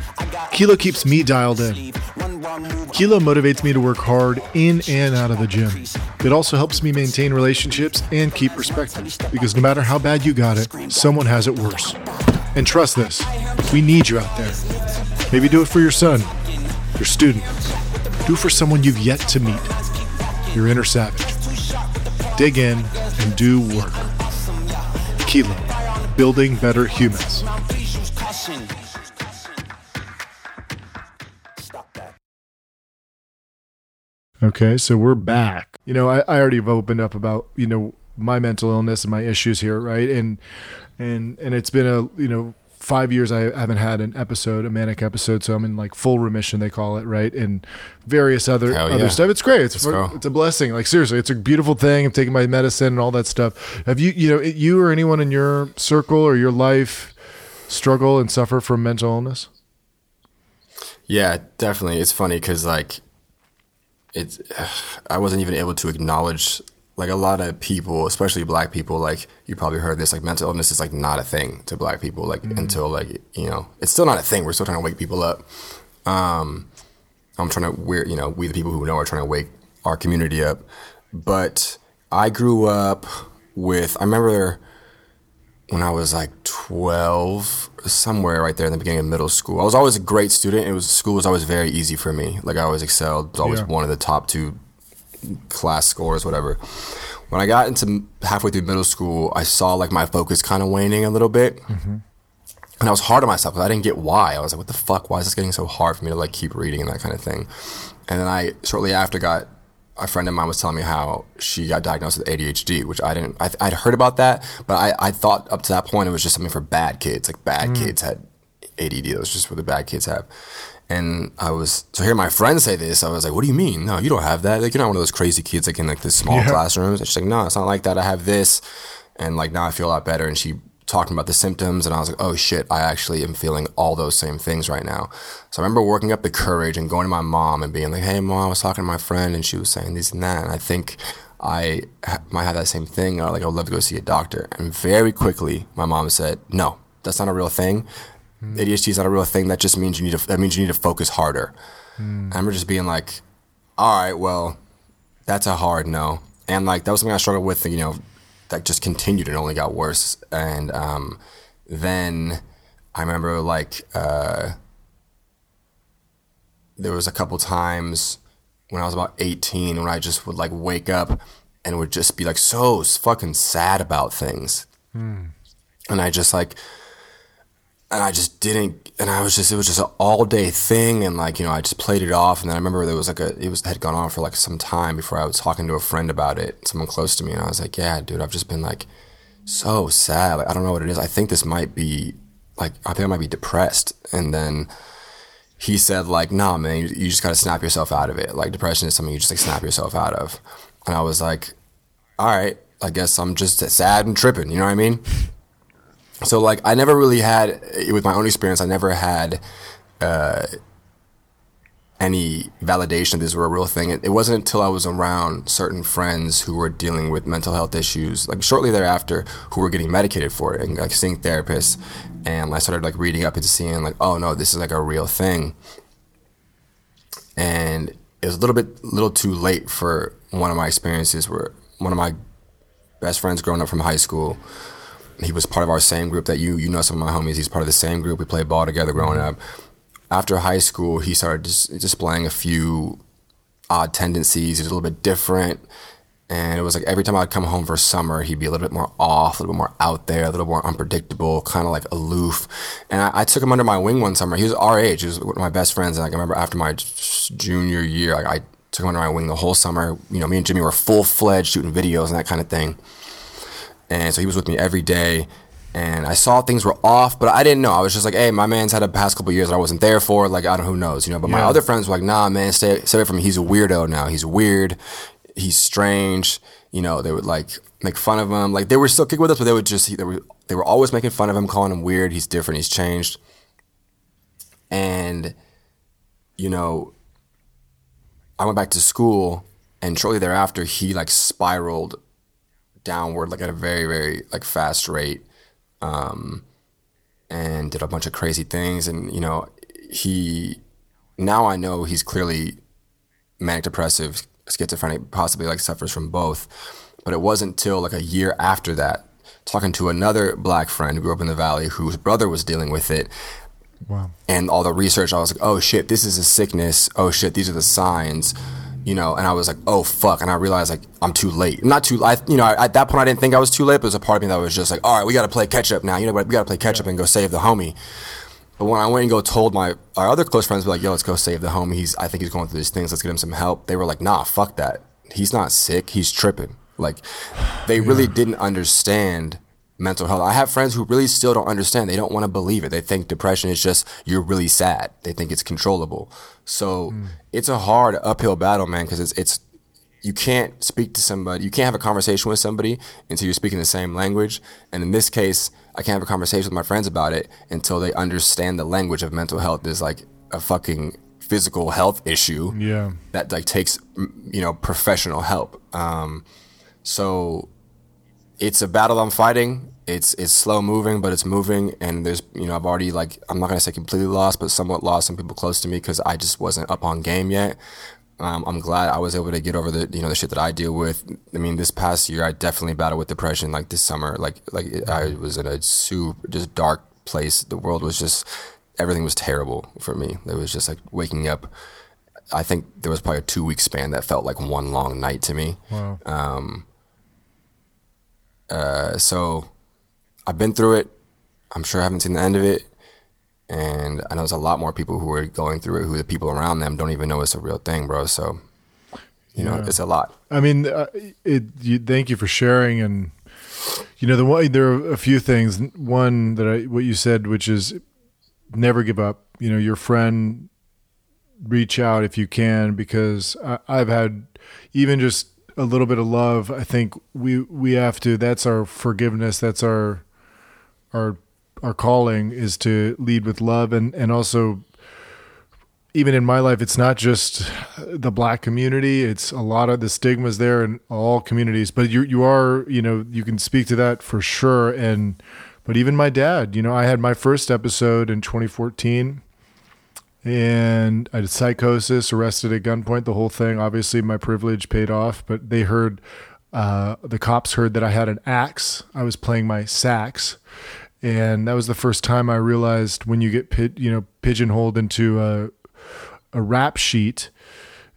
Kilo keeps me dialed in. Kilo motivates me to work hard in and out of the gym. It also helps me maintain relationships and keep perspective because no matter how bad you got it, someone has it worse. And trust this, we need you out there. Maybe do it for your son, your student. Do for someone you've yet to meet, your inner savage dig in, and do work. Kilo, building better humans. Okay, so we're back. You know, I, I already have opened up about, you know, my mental illness and my issues here, right? And and and it's been a, you know, five years I haven't had an episode, a manic episode, so I'm in like full remission, they call it, right? And various other other stuff. It's great. It's it's a blessing. Like seriously, it's a beautiful thing. I'm taking my medicine and all that stuff. Have you you know you or anyone in your circle or your life struggle and suffer from mental illness? Yeah, definitely. It's funny because like it's [sighs] I wasn't even able to acknowledge like a lot of people, especially black people, like you probably heard this, like mental illness is like not a thing to black people, like mm-hmm. until like you know, it's still not a thing. We're still trying to wake people up. Um, I'm trying to we're you know we the people who know are trying to wake our community up. But I grew up with I remember when I was like 12, somewhere right there in the beginning of middle school. I was always a great student. It was school was always very easy for me. Like I always excelled. Was always yeah. one of the top two class scores, whatever. When I got into halfway through middle school, I saw like my focus kind of waning a little bit. Mm-hmm. And I was hard on myself because I didn't get why. I was like, what the fuck? Why is this getting so hard for me to like keep reading and that kind of thing? And then I shortly after got a friend of mine was telling me how she got diagnosed with ADHD, which I didn't, I, would heard about that, but I, I thought up to that point it was just something for bad kids. Like bad mm. kids had ADD. That was just what the bad kids have. And I was so hear my friends say this. I was like, "What do you mean? No, you don't have that. Like you're not one of those crazy kids like in like the small Yeah. classrooms." And she's like, "No, it's not like that. I have this." And like now I feel a lot better. And she talking about the symptoms, and I was like, "Oh shit, I actually am feeling all those same things right now." So I remember working up the courage and going to my mom and being like, "Hey, mom, I was talking to my friend, and she was saying this and that, and I think." I ha- might have that same thing, or like I would love to go see a doctor. And very quickly, my mom said, "No, that's not a real thing. ADHD is not a real thing. That just means you need to. That means you need to focus harder." And I remember just being like, "All right, well, that's a hard no." And like that was something I struggled with. You know, that just continued and only got worse. And um, then I remember like uh, there was a couple times when I was about 18 when I just would like wake up and would just be like so fucking sad about things. And I just like, and I just didn't, and I was just, it was just an all day thing. And like, you know, I just played it off. And then I remember there was like a, it was, had gone on for like some time before I was talking to a friend about it, someone close to me. And I was like, yeah, dude, I've just been like so sad. Like, I don't know what it is. I think this might be like, I think I might be depressed. And then, he said like, "Nah, man, you, you just gotta snap yourself out of it. Like depression is something you just like snap yourself out of." And I was like, "All right, I guess I'm just sad and tripping." You know what I mean? So like, I never really had, with my own experience, I never had uh, any validation that these were a real thing. It, it wasn't until I was around certain friends who were dealing with mental health issues, like shortly thereafter, who were getting medicated for it and like seeing therapists. And I started like reading up and seeing like, oh no, this is like a real thing. And it was a little bit, little too late for one of my experiences where one of my best friends growing up from high school, he was part of our same group that you, you know, some of my homies, he's part of the same group. We played ball together growing mm-hmm. up after high school, he started dis- displaying a few odd tendencies. He was a little bit different. And it was like every time I'd come home for summer, he'd be a little bit more off, a little bit more out there, a little more unpredictable, kind of like aloof. And I, I took him under my wing one summer. He was our age. He was one of my best friends. And like, I remember after my junior year, I, I took him under my wing the whole summer. You know, me and Jimmy were full fledged shooting videos and that kind of thing. And so he was with me every day. And I saw things were off, but I didn't know. I was just like, hey, my man's had a past couple years that I wasn't there for. Like, I don't who knows, you know. But my Yeah. other friends were like, nah, man, stay, stay away from him. He's a weirdo now. He's weird. He's strange. You know, they would like make fun of him. Like they were still kicking with us, but they would just they were they were always making fun of him, calling him weird. He's different. He's changed. And you know, I went back to school, and shortly thereafter, he like spiraled downward, like at a very, very like fast rate, um, and did a bunch of crazy things. And you know, he now I know he's clearly manic depressive, schizophrenic, possibly like suffers from both. But it wasn't till like a year after that, talking to another black friend who grew up in the valley, whose brother was dealing with it, Wow. and all the research, I was like, oh shit, this is a sickness. Oh shit, these are the signs, you know. And I was like, oh fuck, and I realized like I'm too late. Not too, I, you know, at that point I didn't think I was too late, but there's a part of me that was just like, all right, we got to play catch up now. You know, we got to play catch up and go save the homie. But when I went and go told my our other close friends, like, yo, let's go save the homie. He's, I think he's going through these things. Let's get him some help. They were like, nah, fuck that. He's not sick. He's tripping. Like, they really didn't understand mental health. I have friends who really still don't understand. They don't want to believe it. They think depression is just you're really sad. They think it's controllable. So it's a hard uphill battle, man, because it's it's you can't speak to somebody, you can't have a conversation with somebody until you're speaking the same language. And in this case, I can't have a conversation with my friends about it until they understand the language of mental health is like a fucking physical health issue Yeah. that like takes you know professional help. Um, so it's a battle I'm fighting. It's it's slow moving, but it's moving, and there's you know I've already like I'm not gonna say completely lost, but somewhat lost some people close to me because I just wasn't up on game yet. Um, I'm glad I was able to get over the you know the shit that I deal with. I mean, this past year I definitely battled with depression. Like this summer, like like I was in a super just dark place. The world was just everything was terrible for me. It was just like waking up. I think there was probably a two week span that felt like one long night to me. Wow. Uh, so I've been through it. I'm sure I haven't seen the end of it. And I know there's a lot more people who are going through it who the people around them don't even know it's a real thing, bro. So, you know, it's a lot. I mean, uh, it. You, thank you for sharing, and you know, the one there are a few things. One that I what you said, which is never give up. You know, your friend reach out if you can because I, I've had even just a little bit of love. I think we we have to. That's our forgiveness. That's our our our calling is to lead with love and and also even in my life, it's not just the black community. It's a lot of the stigmas there in all communities. But you you are you know you can speak to that for sure. And but even my dad, you know, I had my first episode in 2014, and I had psychosis, arrested at gunpoint, the whole thing. Obviously, my privilege paid off. But they heard uh, the cops heard that I had an axe. I was playing my sax. And that was the first time I realized when you get, you know, pigeonholed into a, a rap sheet,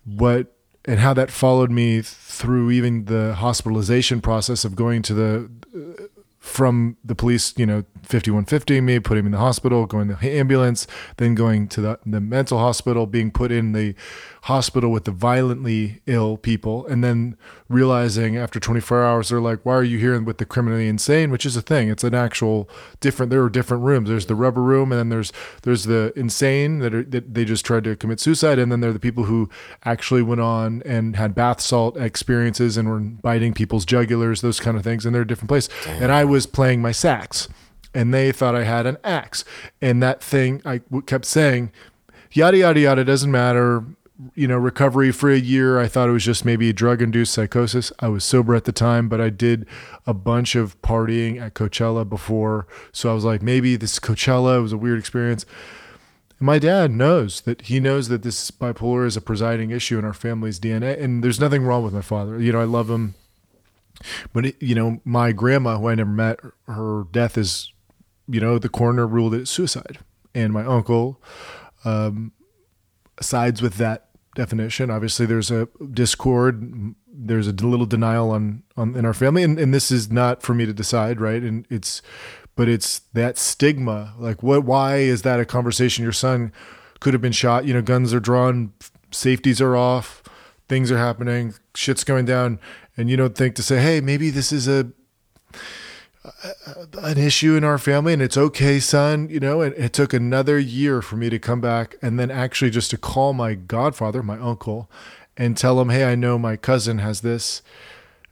what and how that followed me through even the hospitalization process of going to the from the police, you know, 5150 me, putting him in the hospital, going to the ambulance, then going to the, the mental hospital, being put in the hospital with the violently ill people, and then realizing after 24 hours, they're like, why are you here with the criminally insane? Which is a thing. It's an actual different, there are different rooms. There's the rubber room, and then there's, there's the insane that, are, that they just tried to commit suicide. And then there are the people who actually went on and had bath salt experiences and were biting people's jugulars, those kind of things. And they're a different place. Damn. And I was playing my sax and they thought I had an axe. And that thing, I kept saying, yada, yada, yada, doesn't matter. You know, recovery for a year. I thought it was just maybe drug induced psychosis. I was sober at the time, but I did a bunch of partying at Coachella before. So I was like, maybe this Coachella was a weird experience. My dad knows that he knows that this bipolar is a presiding issue in our family's DNA, and there's nothing wrong with my father. You know, I love him, but it, you know, my grandma, who I never met, her death is you know, the coroner ruled it suicide. And my uncle um, sides with that definition. Obviously, there's a discord. There's a little denial on, on in our family, and, and this is not for me to decide, right? And it's, but it's that stigma. Like, what? Why is that a conversation? Your son could have been shot. You know, guns are drawn, safeties are off, things are happening, shit's going down, and you don't think to say, hey, maybe this is a an issue in our family and it's okay son you know and it took another year for me to come back and then actually just to call my godfather my uncle and tell him hey i know my cousin has this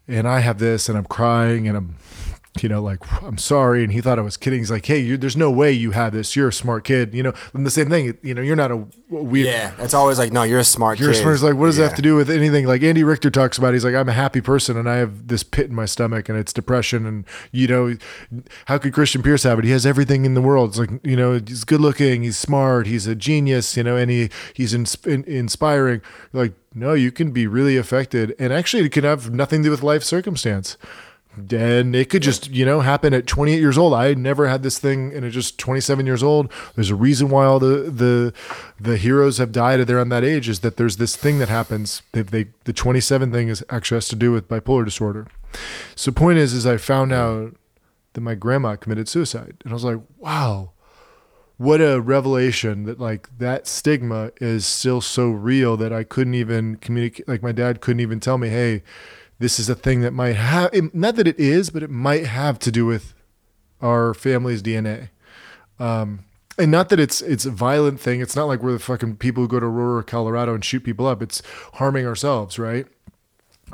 and i have this and i'm crying and i'm you know, like, I'm sorry. And he thought I was kidding. He's like, hey, there's no way you have this. You're a smart kid. You know, and the same thing, you know, you're not a weird. Yeah. It's always like, no, you're a smart you're kid. smart. It's like, what does yeah. that have to do with anything? Like Andy Richter talks about, he's like, I'm a happy person and I have this pit in my stomach and it's depression. And, you know, how could Christian Pierce have it? He has everything in the world. It's like, you know, he's good looking, he's smart, he's a genius, you know, and he, he's in, in, inspiring. Like, no, you can be really affected. And actually, it can have nothing to do with life circumstance and it could just you know happen at 28 years old. I never had this thing and it's just 27 years old. There's a reason why all the the the heroes have died at around that age is that there's this thing that happens. They, they the 27 thing is actually has to do with bipolar disorder. So point is is i found out that my grandma committed suicide. And i was like wow what a revelation that like that stigma is still so real that i couldn't even communicate like my dad couldn't even tell me hey this is a thing that might have not that it is, but it might have to do with our family's DNA. Um, and not that it's it's a violent thing. It's not like we're the fucking people who go to Aurora, Colorado, and shoot people up. It's harming ourselves, right?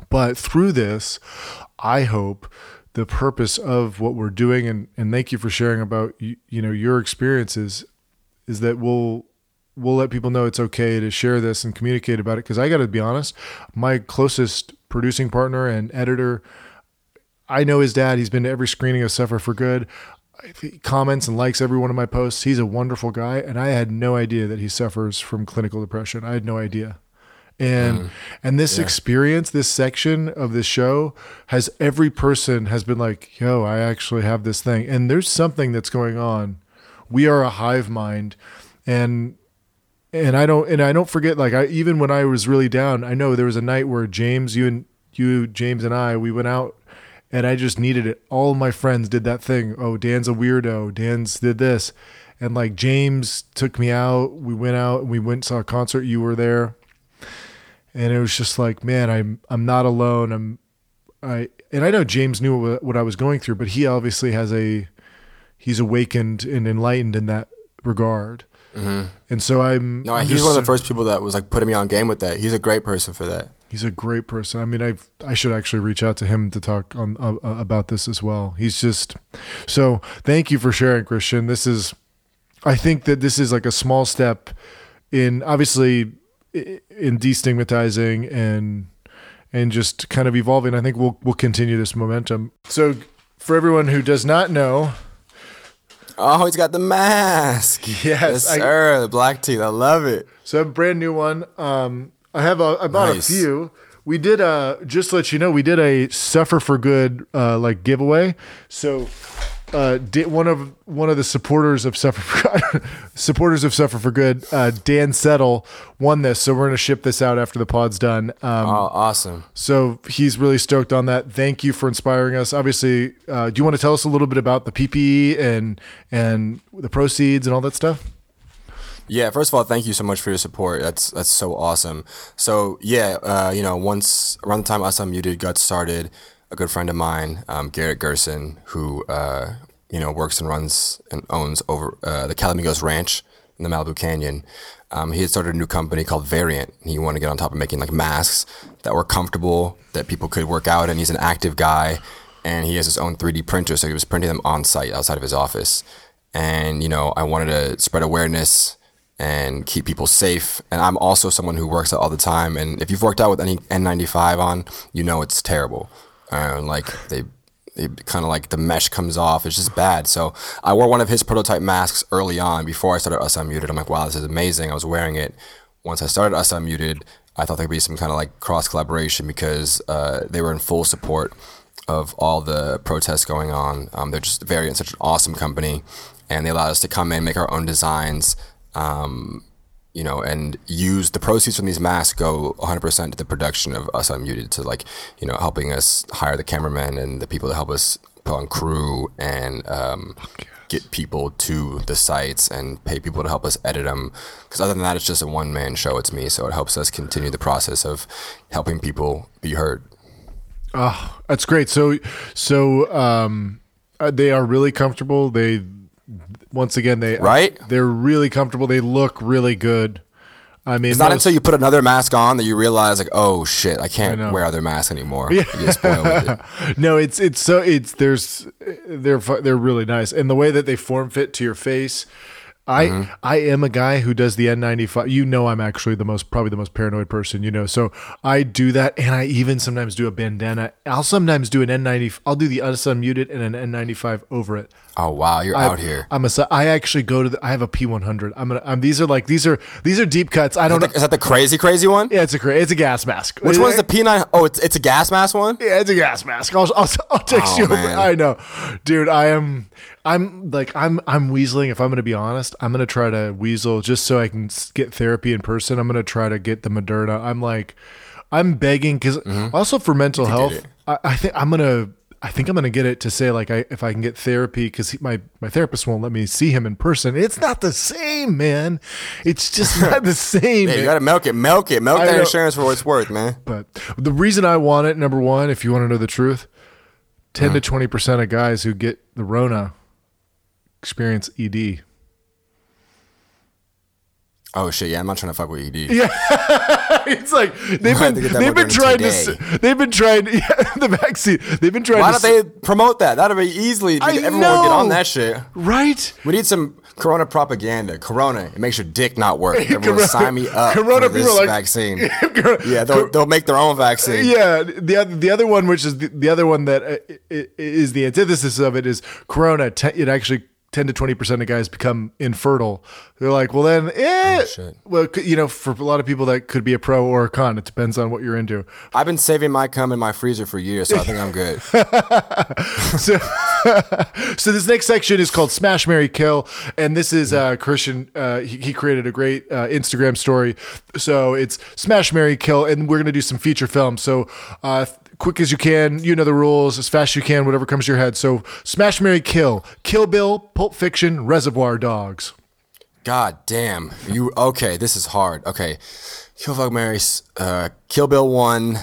But through this, I hope the purpose of what we're doing, and and thank you for sharing about you, you know your experiences, is that we'll we'll let people know it's okay to share this and communicate about it. Because I got to be honest, my closest producing partner and editor. I know his dad. He's been to every screening of Suffer for Good. He comments and likes every one of my posts. He's a wonderful guy, and I had no idea that he suffers from clinical depression. I had no idea. And mm. and this yeah. experience, this section of this show has every person has been like, "Yo, I actually have this thing." And there's something that's going on. We are a hive mind, and and I don't and I don't forget like I even when I was really down, I know there was a night where James, you and you, James and I, we went out and I just needed it. All my friends did that thing. Oh, Dan's a weirdo. Dan's did this. And like James took me out. We went out and we went saw a concert. You were there. And it was just like, man, I'm I'm not alone. I'm I and I know James knew what, what I was going through, but he obviously has a he's awakened and enlightened in that regard And so I'm. No, he's just- one of the first people that was like putting me on game with that. He's a great person for that. He's a great person. I mean, I I should actually reach out to him to talk on uh, uh, about this as well. He's just so. Thank you for sharing, Christian. This is, I think that this is like a small step in obviously in destigmatizing and and just kind of evolving. I think we'll we'll continue this momentum. So, for everyone who does not know, Oh, he's got the mask. [laughs] Yes, yes, I- sir. The black teeth. I love it. So a brand new one. Um, I have a, I bought Nice. a few. We did a just to let you know we did a suffer for good uh, like giveaway. So uh, did one of one of the supporters of suffer for [laughs] supporters of suffer for good, uh, Dan Settle won this. So we're gonna ship this out after the pod's done. Um, Oh, awesome. so he's really stoked on that. Thank you for inspiring us. Obviously, uh, do you want to tell us a little bit about the PPE and and the proceeds and all that stuff? Yeah, first of all, thank you so much for your support. That's that's so awesome. So yeah, uh, you know, once around the time Us Unmuted got started, a good friend of mine, um, Garrett Gerson, who uh, you know works and runs and owns over uh, the Calamigos Ranch in the Malibu Canyon. Um, he had started a new company called Variant. He wanted to get on top of making like masks that were comfortable, that people could work out And He's an active guy, and he has his own 3D printer, so he was printing them on site outside of his office. And you know, I wanted to spread awareness and keep people safe. And I'm also someone who works out all the time. And if you've worked out with any N95 on, you know it's terrible. Uh, like they, they kind of like the mesh comes off. It's just bad. So I wore one of his prototype masks early on before I started Us Unmuted. I'm like, wow, this is amazing. I was wearing it. Once I started Us Unmuted, I thought there'd be some kind of like cross collaboration because uh, they were in full support of all the protests going on. Um, they're just very such an awesome company, and they allowed us to come in, make our own designs, um, you know, and use the proceeds from these masks go 100% to the production of Us Unmuted, to like, you know, helping us hire the cameramen and the people to help us put on crew and um, get people to the sites and pay people to help us edit them. Because other than that, it's just a one man show. It's me, so it helps us continue the process of helping people be heard. Oh, that's great. So, so um, uh, they are really comfortable. They, once again, they Right? They're really comfortable. They look really good. I mean, It's not most- until you put another mask on that you realize, like, oh shit, I I can't know. wear other masks anymore. You get spoiled with it. [laughs] no, it's it's so it's there's they're they're really nice, and the way that they form fit to your face. I Mm-hmm. I am a guy who does the N95. You know, I'm actually the most probably the most paranoid person. You know, so I do that, and I even sometimes do a bandana. I'll sometimes do an N90. I'll do the unmuted and an N95 over it. Oh wow, you're I- out here. I'm a. I actually go to. The, I have a P100. I'm gonna. I'm, these are like these are these are deep cuts. I don't know. Is that the crazy, crazy one? Yeah, it's a cra- it's a gas mask. Which one's the P9? Oh, it's it's a gas mask one. Yeah, it's a gas mask. I'll, I'll, I'll text Oh, you. Over. I know, dude. I am. I'm like I'm. I'm weaseling. If I'm going to be honest, I'm going to try to weasel just so I can get therapy in person. I'm going to try to get the Moderna. I'm like, I'm begging because mm-hmm. also for mental health. I, I think I'm gonna. I think I'm gonna get it to say like I if I can get therapy because my my therapist won't let me see him in person. It's not the same, man. It's just [laughs] not the same. Hey, you gotta milk it, milk it, milk I that know. insurance for what it's worth, man. But the reason I want it, number one, if you want to know the truth, 10 to mm. 20% of guys who get the Rona experience ED. Oh shit, yeah, I'm not trying to fuck with ED. [laughs] Yeah, It's like they've been to they've been trying to today. s- they've been trying [laughs] yeah, the vaccine they've been trying Why to don't they promote that? That'd be easily. I everyone would get on that shit. right We need some Corona propaganda. Corona, it makes your dick not work. [laughs] Everyone Corona- sign me up Corona for this like- vaccine. Yeah, they'll, they'll make their own vaccine. yeah the other the other one which is the, the other one that uh, is the antithesis of it is corona te- it actually 10 to 20% of guys become infertile they're like well then eh. Oh, well you know for a lot of people that could be a pro or a con it depends on what you're into I've been saving my cum in my freezer for years, so I think I'm good. [laughs] so, [laughs] so this next section is called Smash Mary Kill, and this is uh, Christian. Uh, he, he created a great uh, Instagram story. So it's Smash Mary Kill, and we're gonna do some feature films. So uh, quick as you can, you know the rules. As fast as you can, whatever comes to your head. So Smash Mary Kill, Kill Bill, Pulp Fiction, Reservoir Dogs. God damn. You okay? This is hard. Okay, Kill Fuck Mary, uh, Kill Bill one,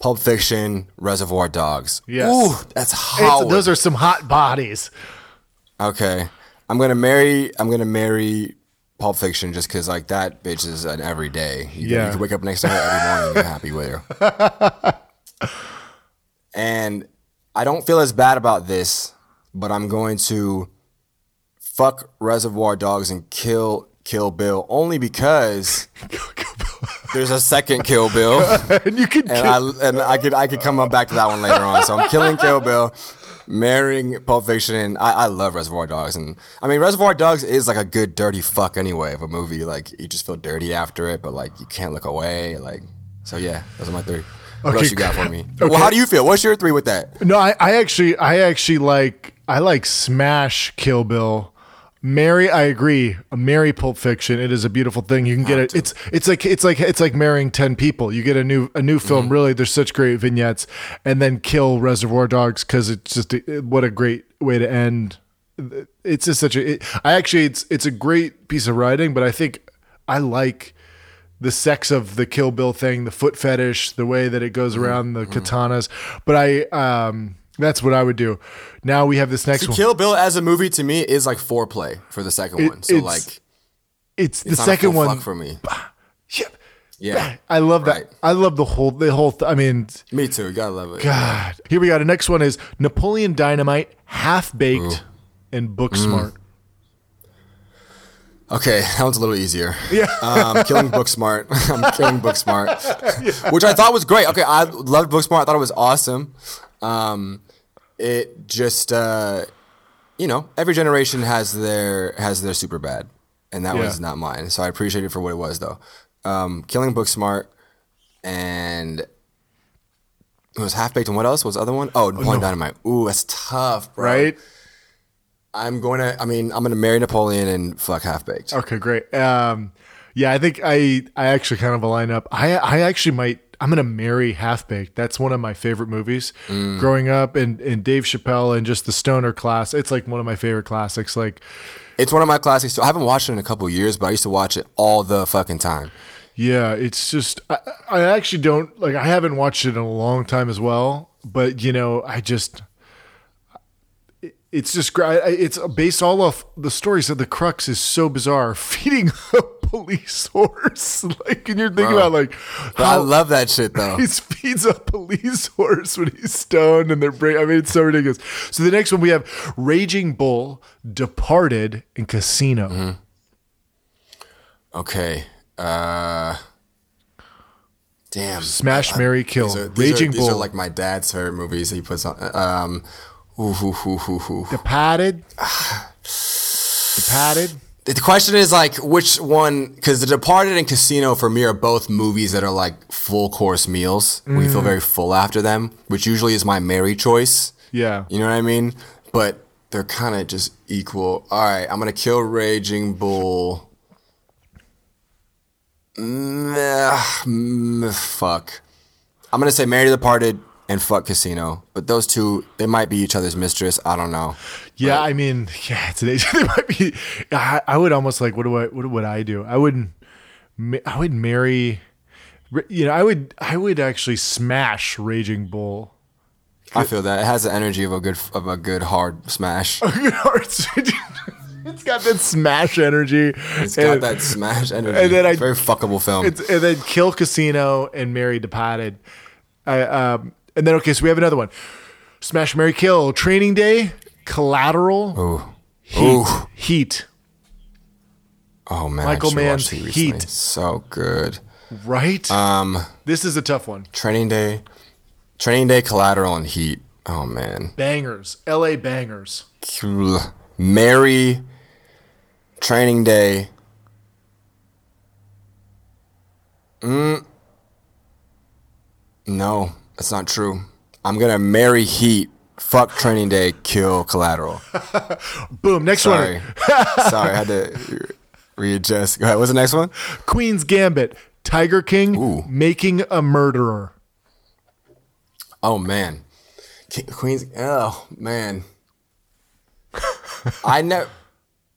Pulp Fiction, Reservoir Dogs. Yes. Ooh, that's hard. those are some hot bodies. okay, I'm gonna marry. I'm gonna marry Pulp Fiction just because like that bitch is an everyday. You, Yeah. you can wake up next to her every morning and you're happy with her. [laughs] and I don't feel as bad about this, but I'm going to fuck Reservoir Dogs and kill Kill Bill only because [laughs] there's a second Kill Bill. [laughs] and you can and I and I could I could come up back to that one later on. So I'm killing Kill Bill, marrying Pulp Fiction, and I, I love Reservoir Dogs. And I mean, Reservoir Dogs is like a good dirty fuck anyway of a movie. Like you just feel dirty after it, but like you can't look away. Like so, yeah, those are my three. What Okay, else you got for me? [laughs] okay. Well, how do you feel? What's your three with that? No, I, I actually, I actually like, I like Smash Kill Bill. Mary, I agree. Mary Pulp Fiction. It is a beautiful thing. You can get it. It's it's like it's like it's like marrying ten people. You get a new a new film. Mm-hmm. Really, there's such great vignettes, and then kill Reservoir Dogs because it's just a, what a great way to end. It's just such a. It, I actually, it's it's a great piece of writing, but I think I like the sex of the Kill Bill thing, the foot fetish, the way that it goes Mm-hmm. around the katanas. But I, um, that's what I would do. Now we have this next one. Kill Bill as a movie to me is like foreplay for the second one. So it's- like it's the it's a second one. fuck for me. Yeah. Yeah, I love that. Right. I love the whole, the whole. Th- I mean, me too. Gotta love it. God. Here we go. The next one is Napoleon Dynamite, Half Baked, and Book Mm. Okay, that one's a little easier. Yeah. Um, killing Booksmart. [laughs] I'm killing Booksmart, [laughs] which I thought was great. Okay, I loved Booksmart. I thought it was awesome. Um, it just, uh, you know, every generation has their has their super bad, and that Yeah. was not mine. So I appreciate it for what it was, though. Um, killing Booksmart, and it was half baked. And what else was the other one? Oh, Napoleon Dynamite. Ooh, that's tough, bro. Right. I'm going to. I mean, I'm going to marry Napoleon and fuck half baked. Okay, great. Um, yeah, I think I I actually kind of align up. I I actually might. I'm gonna marry Half Baked. That's one of my favorite movies. Mm. Growing up, and and Dave Chappelle and just the stoner class. It's like one of my favorite classics. Like, It's one of my classics. too. I haven't watched it in a couple of years, but I used to watch it all the fucking time. yeah, it's just I, I actually don't like. I haven't watched it in a long time as well. But you know, I just. It- It's just it's based all off the story. So the crux is so bizarre. [laughs] Feeding a police horse, [laughs] like, and you're thinking Bro. about like, I love that shit though. [laughs] he feeds a police horse when he's stoned and they're brain. I mean, it's so ridiculous. So the next one we have Raging Bull, Departed, and Casino. Mm-hmm. Okay. Uh Damn. Smash, Mary, Kill. These are, these Raging are, these Bull, are like my dad's favorite movies he puts on. Um, ooh, ooh. Departed. Departed. The question is like which one? Because The Departed and Casino for me are both movies that are like full course meals. We Mm. feel very full after them, which usually is my Mary choice. Yeah. You know what I mean? But they're kind of just equal. All right, I'm gonna kill Raging Bull. Mm, ah, mm, fuck. I'm gonna say Mary the Departed and fuck Casino. But those two, they might be each other's mistress. I don't know. Yeah, I mean, [laughs] yeah, today [laughs] they might be. I, I would almost like. What do I? What would I do? I would. I would marry. You know, I would. I would actually smash Raging Bull. I feel that it has the energy of a good of a good hard smash. [laughs] It's got that smash energy. It's got And- that smash energy. and then I- very fuckable film. It's, and then kill Casino and marry Departed. I, um, and then okay, so we have another one. Smash, Mary, Kill. Training Day, Collateral, Ooh. Heat. Ooh. Heat. Oh man, Michael Mann's Heat. Heat. So good. Right. Um, this is a tough one. Training Day, Training Day, Collateral, and Heat. Oh man. Bangers. L.A. bangers. Mary, Training Day. Mm. No, that's not true. I'm gonna marry Heat. Fuck Training Day. Kill Collateral. [laughs] Boom. Next Sorry, one. sorry. I had to readjust. Go ahead. What's the next one? Queen's Gambit. Tiger King. Ooh. Making a murderer. Oh man, Queens. Oh man, I never.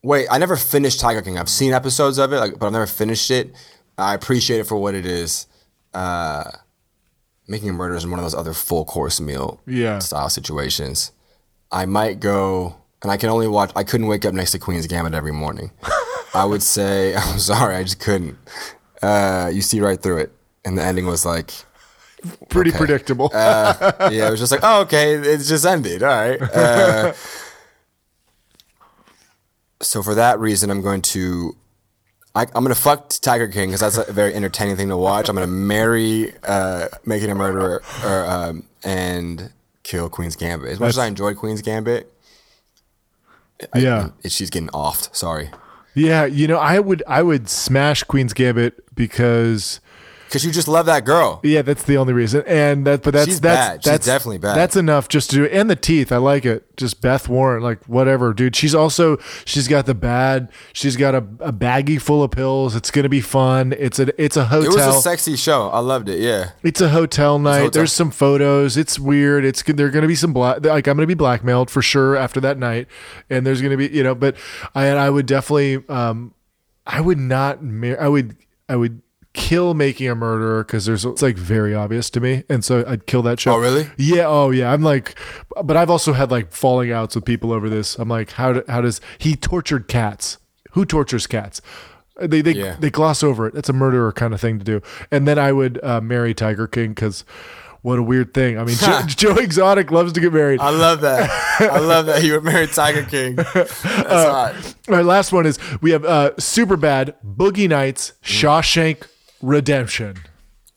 Wait, I never finished Tiger King. I've seen episodes of it, like, but I've never finished it. I appreciate it for what it is. Uh, making a murder is one of those other full course meal Yeah. style situations. I might go, and I can only watch. I couldn't wake up next to Queen's Gambit every morning. [laughs] I would say [laughs] I'm sorry, I just couldn't. Uh, you see right through it, and the ending was like, Pretty Okay. predictable. uh, yeah, it was just like, oh, okay, it's just ended. All right. Uh, [laughs] so for that reason, I'm going to. I, I'm gonna fuck Tiger King because that's a very entertaining thing to watch. I'm gonna marry uh, Making a Murderer or, um, and kill Queen's Gambit. As much as I enjoy Queen's Gambit, yeah. it, she's getting offed. Sorry, Yeah, you know, I would I would smash Queen's Gambit because because you just love that girl. yeah, that's the only reason. And that but that's She's that's bad. She's definitely bad. That's enough just to do it. And the teeth, I like it. Just Beth Warren, like whatever, dude. She's also she's got the bad. She's got a, a baggie full of pills. It's gonna be fun. It's a it's a hotel. It was a sexy show. I loved it. Yeah. It's a hotel night. hotel. There's some photos. It's weird. It's there to be some black. Like I'm to be blackmailed for sure after that night, and there's to be you know. But I I would definitely um I would not mar- I would I would kill making a murderer because there's it's like very obvious to me, and so I'd kill that show. Oh, really? Yeah. Oh yeah. I'm like, but I've also had like falling outs with people over this. I'm like, how do, how does he tortured cats? Who tortures cats? They they Yeah. they gloss over it. That's a murderer kind of thing to do. And then I would uh, marry Tiger King because what a weird thing. I mean, Joe, [laughs] Joe Exotic loves to get married. I love that. I love that you were married Tiger King. [laughs] That's hot. All right, last one is we have uh, Super Bad, Boogie Nights, Shawshank Redemption.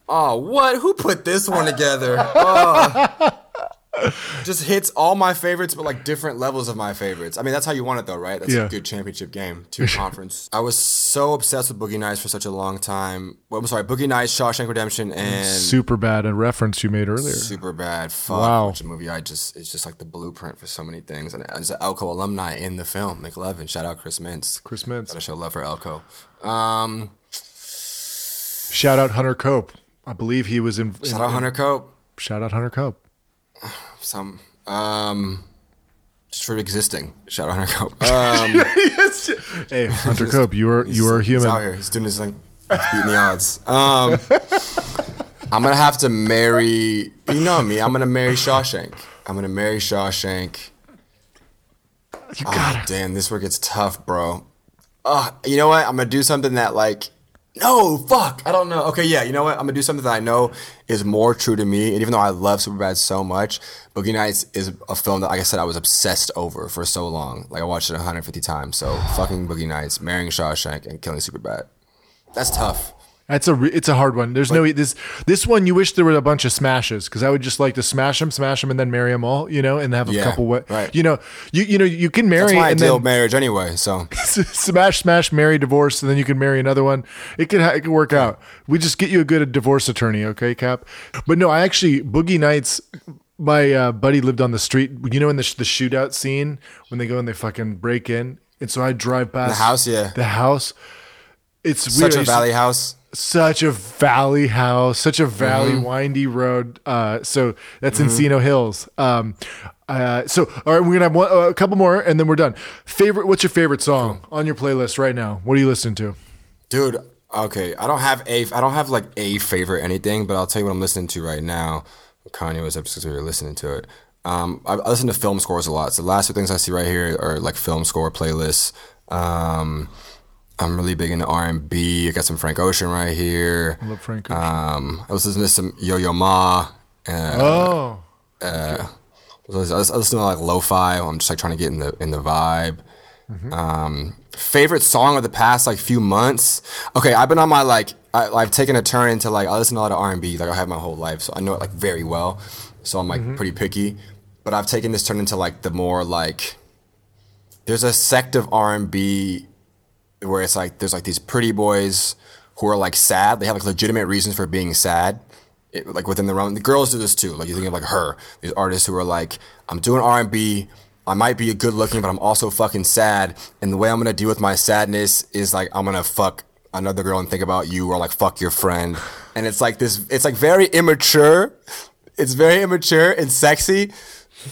Oh, what? Who put this one together? [laughs] Oh. Just hits all my favorites, but like different levels of my favorites. I mean, that's how you want it, though, right? That's Yeah. a good championship game, two [laughs] conference. I was so obsessed with Boogie Nights for such a long time. Well, I'm sorry, Boogie Nights, Shawshank Redemption, and Super Bad, a reference you made earlier. Super Bad. Fuck, Wow. which a movie I just it's just like the blueprint for so many things. And as an Elko alumni in the film, McLovin. Shout out Chris Mintz. Chris Mintz. Gotta show love for Elko. Um, Shout out Hunter Cope. I believe he was in. in- shout out Hunter Cope. Shout out Hunter Cope. Some um, just for existing. Shout out Hunter Cope. [laughs] Um, Hey, Hunter Cope, you are you are a He's out human. here. He's doing his thing. He's beating the odds. Um, I'm gonna have to marry. You know me. I'm gonna marry Shawshank. I'm gonna marry Shawshank. You Oh, gotta. damn, this work gets tough, bro. Uh, you know what? I'm gonna do something that like, no, fuck, I don't know. Okay, yeah, you know what? I'm gonna do something that I know is more true to me. And even though I love Superbad so much, Boogie Nights is a film that, like I said, I was obsessed over for so long. Like I watched it 150 times. So fucking Boogie Nights, marrying Shawshank, and killing Superbad. That's tough. That's a it's a hard one. There's no this this one. You wish there were a bunch of smashes because I would just like to smash them, smash them, and then marry them all. You know, and have a Yeah, couple. Wa- right. You know, you you know you can That's marry my and ideal then marriage anyway. So [laughs] smash, smash, marry, divorce, and then you can marry another one. It could it could work out. We just get you a good divorce attorney, okay, Cap? But no, I actually Boogie Nights. My uh, buddy lived on the street. You know, in the sh- the shootout scene when they go and they fucking break in, and so I drive past the house, yeah, The house. It's such weird. A valley house. Such a valley house, such a valley Mm-hmm. windy road. Uh, so that's Encino Hills. Um, uh, so all right, we're gonna have one, uh, a couple more, and then we're done. Favorite? What's your favorite song on your playlist right now? What are you listening to? Dude, okay. I don't have a I don't have like a favorite anything, but I'll tell you what I'm listening to right now. Kanye was because we were listening to it. Um, I, I listen to film scores a lot. So the last two things I see right here are like film score playlists. Um, I'm really big into R&B. I got some Frank Ocean right here. I love Frank Ocean. Um, I was listening to some Yo Yo Ma. Uh, oh, I was, I was listening to like lo-fi. I'm just like trying to get in the in the vibe. Um, favorite song of the past like few months. Okay, I've been on my like I, I've taken a turn into like I listen to a lot of R&B like I have my whole life, so I know it like very well. So I'm like pretty picky, but I've taken this turn into like the more like there's a sect of R&B where it's like there's like these pretty boys who are like sad. They have like legitimate reasons for being sad. It, like within their own, the girls do this too. Like you think of like her, these artists who are like, I'm doing R and B. I might be good looking, but I'm also fucking sad. And the way I'm gonna deal with my sadness is like I'm gonna fuck another girl and think about you, or like fuck your friend. And it's like this. It's like very immature. It's very immature and sexy,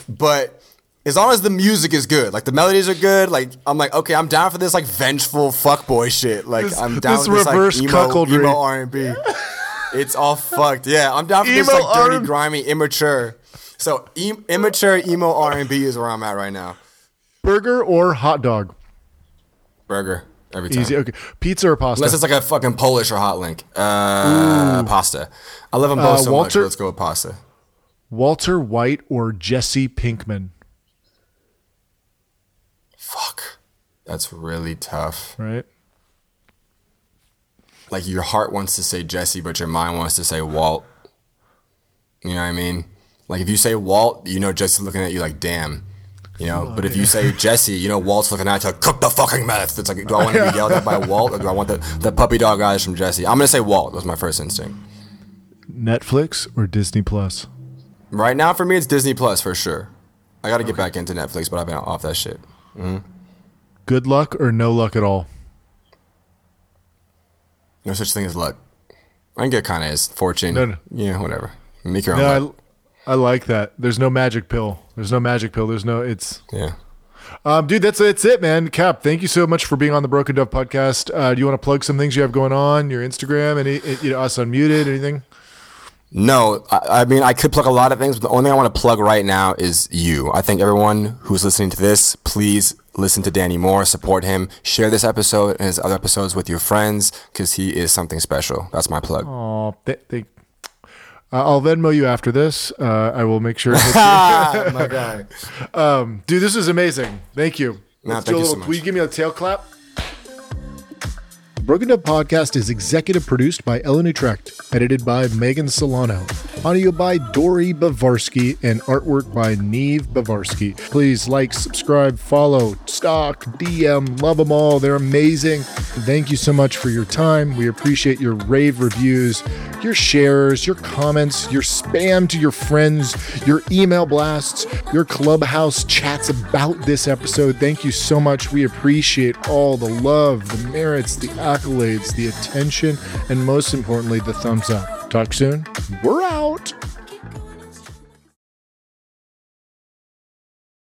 but as long as the music is good, like the melodies are good, like I'm like, okay, I'm down for this like vengeful fuckboy shit. Like This- I'm down this with this reverse like emo, emo R&B. [laughs] It's all fucked. Yeah, I'm down for this Emo like dirty, R&B. grimy, immature. So em- immature emo R&B is where I'm at right now. burger or hot dog? Burger. every time. Easy. Okay. Pizza or pasta? Unless it's like a fucking Polish or hot link. Uh, pasta. I love them both Uh, so Walter- much. Let's go with pasta. Walter White or Jesse Pinkman? Fuck. That's really tough. Right. Like your heart wants to say Jesse, but your mind wants to say Walt. You know what I mean? Like if you say Walt, you know Jesse's looking at you like, damn. You know, but if you say [laughs] Jesse, you know Walt's looking at you like, cook the fucking meth. It's like, do I want to be [laughs] yelled at by Walt or do I want the, the puppy dog eyes from Jesse? I'm gonna say Walt. Was my first instinct. Netflix or Disney Plus? Right now, for me, it's Disney Plus for sure. I got to get back into Netflix, but I've been off that shit. Good luck or no luck at all? No such thing as luck. I think it kind of is fortune. No, no. Yeah, whatever. Make your own. No, luck. I, I like that. There's no magic pill. There's no magic pill. There's no. It's yeah. um, dude. That's that's it, man. Cap, thank you so much for being on the Broken Dove podcast. Uh, do you want to plug some things you have going on? Your Instagram, any you know, us unmuted, anything? No, I, I mean I could plug a lot of things, but the only thing I want to plug right now is you. I think everyone who's listening to this, please listen to Danny Moore, support him, share this episode and his other episodes with your friends because he is something special. That's my plug. Oh, th- th- uh, I'll Venmo you after this. Uh, I will make sure. to hit you. [laughs] My guy. Dude, this is amazing. Thank you. Let's thank you so much. Will you give me a tail clap? Broken Dove Podcast is executive produced by Ellen Utrecht, edited by Megan Solano, audio by Dory Bavarsky, and artwork by Neve Bavarsky. Please like, subscribe, follow, stalk, DM, love them all. They're amazing. Thank you so much for your time. We appreciate your rave reviews, your shares, your comments, your spam to your friends, your email blasts, your clubhouse chats about this episode. Thank you so much. We appreciate all the love, the merits, the accolades, the attention, and most importantly, the thumbs up. Talk soon. We're out.